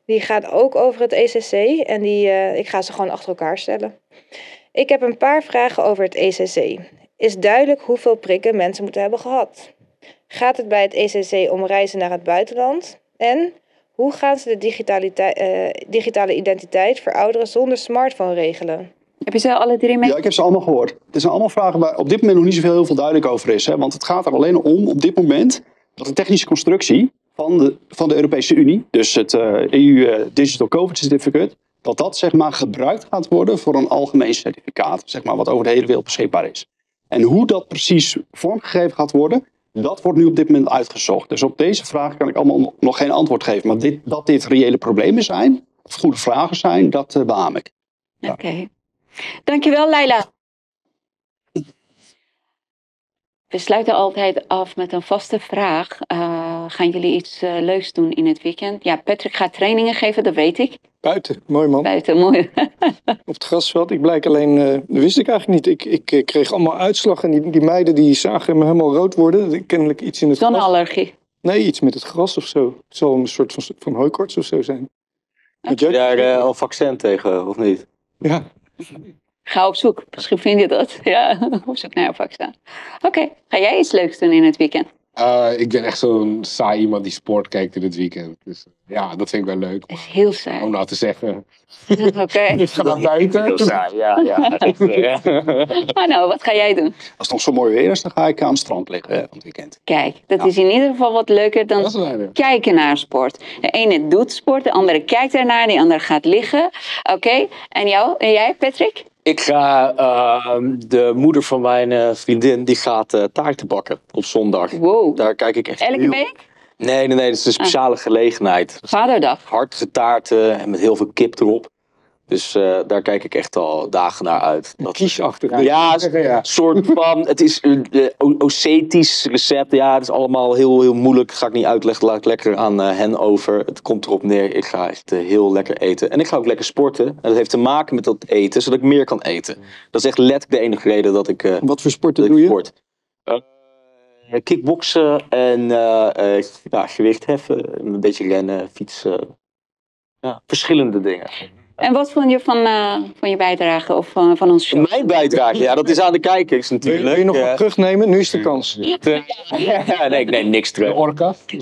Die gaat ook over het ECC. En die, ik ga ze gewoon achter elkaar stellen. Ik heb een paar vragen over het ECC. Is duidelijk hoeveel prikken mensen moeten hebben gehad? Gaat het bij het ECC om reizen naar het buitenland? En hoe gaan ze de digitale identiteit voor ouderen zonder smartphone regelen? Heb je ze alle drie mee? Ja, ik heb ze allemaal gehoord. Het zijn allemaal vragen waar op dit moment nog niet zoveel heel veel duidelijk over is. Hè? Want het gaat er alleen om op dit moment dat de technische constructie van de, van de Europese Unie, dus het EU uh, e Digital COVID Certificate, dat dat zeg maar gebruikt gaat worden voor een algemeen certificaat, zeg maar, wat over de hele wereld beschikbaar is. En hoe dat precies vormgegeven gaat worden, dat wordt nu op dit moment uitgezocht. Dus op deze vraag kan ik allemaal nog geen antwoord geven. Maar dit, dat dit reële problemen zijn, of goede vragen zijn, dat uh, beaam ik. Oké. Dankjewel, Leila. We sluiten altijd af met een vaste vraag. Uh, gaan jullie iets uh, leuks doen in het weekend? Ja, Patrick gaat trainingen geven, dat weet ik. Buiten, mooi man. Buiten, mooi. [LAUGHS] Op het grasveld, ik blijk alleen, uh, dat wist ik eigenlijk niet. Ik, ik kreeg allemaal uitslag en die, die meiden die zagen me helemaal rood worden. Kennelijk iets in het Zonneallergie? Gras. Nee, iets met het gras of zo. Het zal een soort van, van hooikoorts of zo zijn. Heb je daar al vaccin tegen, of niet? Ja. Ga op zoek. Misschien vind je dat. [LAUGHS] Ja, op zoek naar een vaccin. Oké, ga jij iets leuks doen in het weekend? Uh, ik ben echt zo'n saai iemand die sport kijkt in het weekend. Dus ja, dat vind ik wel leuk. is heel saai. Om nou te zeggen. [LAUGHS] Oké. Okay. Ik ga naar buiten. Heel saai, ja. ja. [LAUGHS] oh, [LAUGHS] nou, wat ga jij doen? Als het nog zo mooi weer is, dan ga ik aan het strand liggen van het weekend. Kijk, dat ja. is in ieder geval wat leuker dan kijken naar sport. De ene doet sport, de andere kijkt ernaar, de andere gaat liggen. Oké, okay. en jou? En jij, Patrick? Ik ga, uh, de moeder van mijn uh, vriendin, die gaat uh, taarten bakken op zondag. Wow. Daar kijk ik echt Elke heel... week? Nee, nee, nee, dat is een speciale ah. gelegenheid. Vaderdag? Hartige taarten en met heel veel kip erop. Dus uh, daar kijk ik echt al dagen naar uit. Dat kiesachtig. Ja, een soort van. Het is een uh, Ossetisch recept. Ja, het is allemaal heel, heel moeilijk. Ga ik niet uitleggen. Laat ik lekker aan uh, hen over. Het komt erop neer. Ik ga echt heel lekker eten. En ik ga ook lekker sporten. En dat heeft te maken met dat eten, zodat ik meer kan eten. Dat is echt letterlijk de enige reden dat ik. Wat voor sporten doe je? Sport. kickboksen en ja, gewicht heffen. Een beetje rennen, fietsen. Ja, verschillende dingen. En wat vond je van, uh, van je bijdrage of van, van ons show? Mijn bijdrage? Ja, dat is aan de kijkers natuurlijk. Wil je, wil je nog wat terugnemen? Nu is de kans. Ja, nee, nee, niks terug. De orka? [LAUGHS] nee,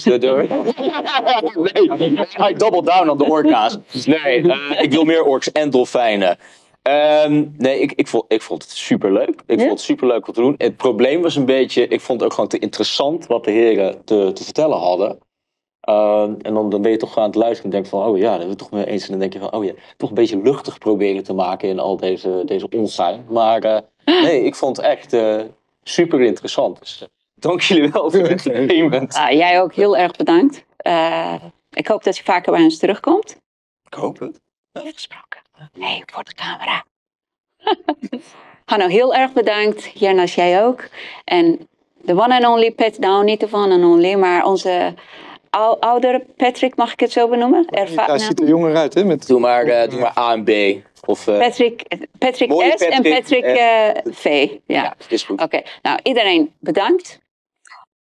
I double down op de orka's. Nee, uh, ik wil meer orks en dolfijnen. Um, nee, ik, ik, vond, ik vond het superleuk. Ik ja? vond het superleuk wat te doen. Het probleem was een beetje, ik vond het ook gewoon te interessant wat de heren te, te vertellen hadden. Uh, en dan, dan ben je toch aan het luisteren en denk van, oh ja, dat we toch mee eens. En dan denk je van, oh ja, toch een beetje luchtig proberen te maken in al deze, deze ongein. Maar uh, [LAUGHS] nee, ik vond het echt uh, super interessant. Dus dank jullie wel voor het [LAUGHS] entertainment. Ah, jij ook heel erg bedankt. ik hoop dat je vaker bij ons terugkomt. Ik hoop het. Gesproken. Nee, voor de camera. [LAUGHS] Hanno, heel erg bedankt. Jernas, jij ook. En de one and only pet, nou niet de one and only, maar onze oudere Patrick, mag ik het zo benoemen? Erva Hij ziet er jonger uit, hè? Met... Doe, maar, uh, doe maar A en B. Of, uh... Patrick, Patrick S Patrick, en Patrick uh, V. Ja, ja is goed. Oké, okay. nou iedereen bedankt.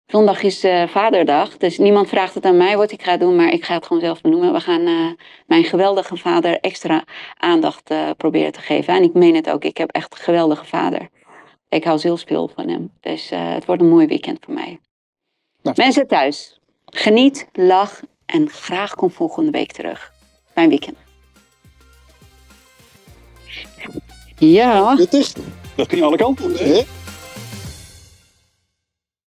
Zondag is vaderdag, dus niemand vraagt het aan mij wat ik ga doen, maar ik ga het gewoon zelf benoemen. We gaan mijn geweldige vader extra aandacht proberen te geven. En ik meen het ook, ik heb echt een geweldige vader. Ik hou zielsveel van hem. Dus het wordt een mooi weekend voor mij. Nou, Mensen thuis, Geniet, lach en graag kom volgende week terug. Fijn weekend. Ja. Dat ging alle kanten hè?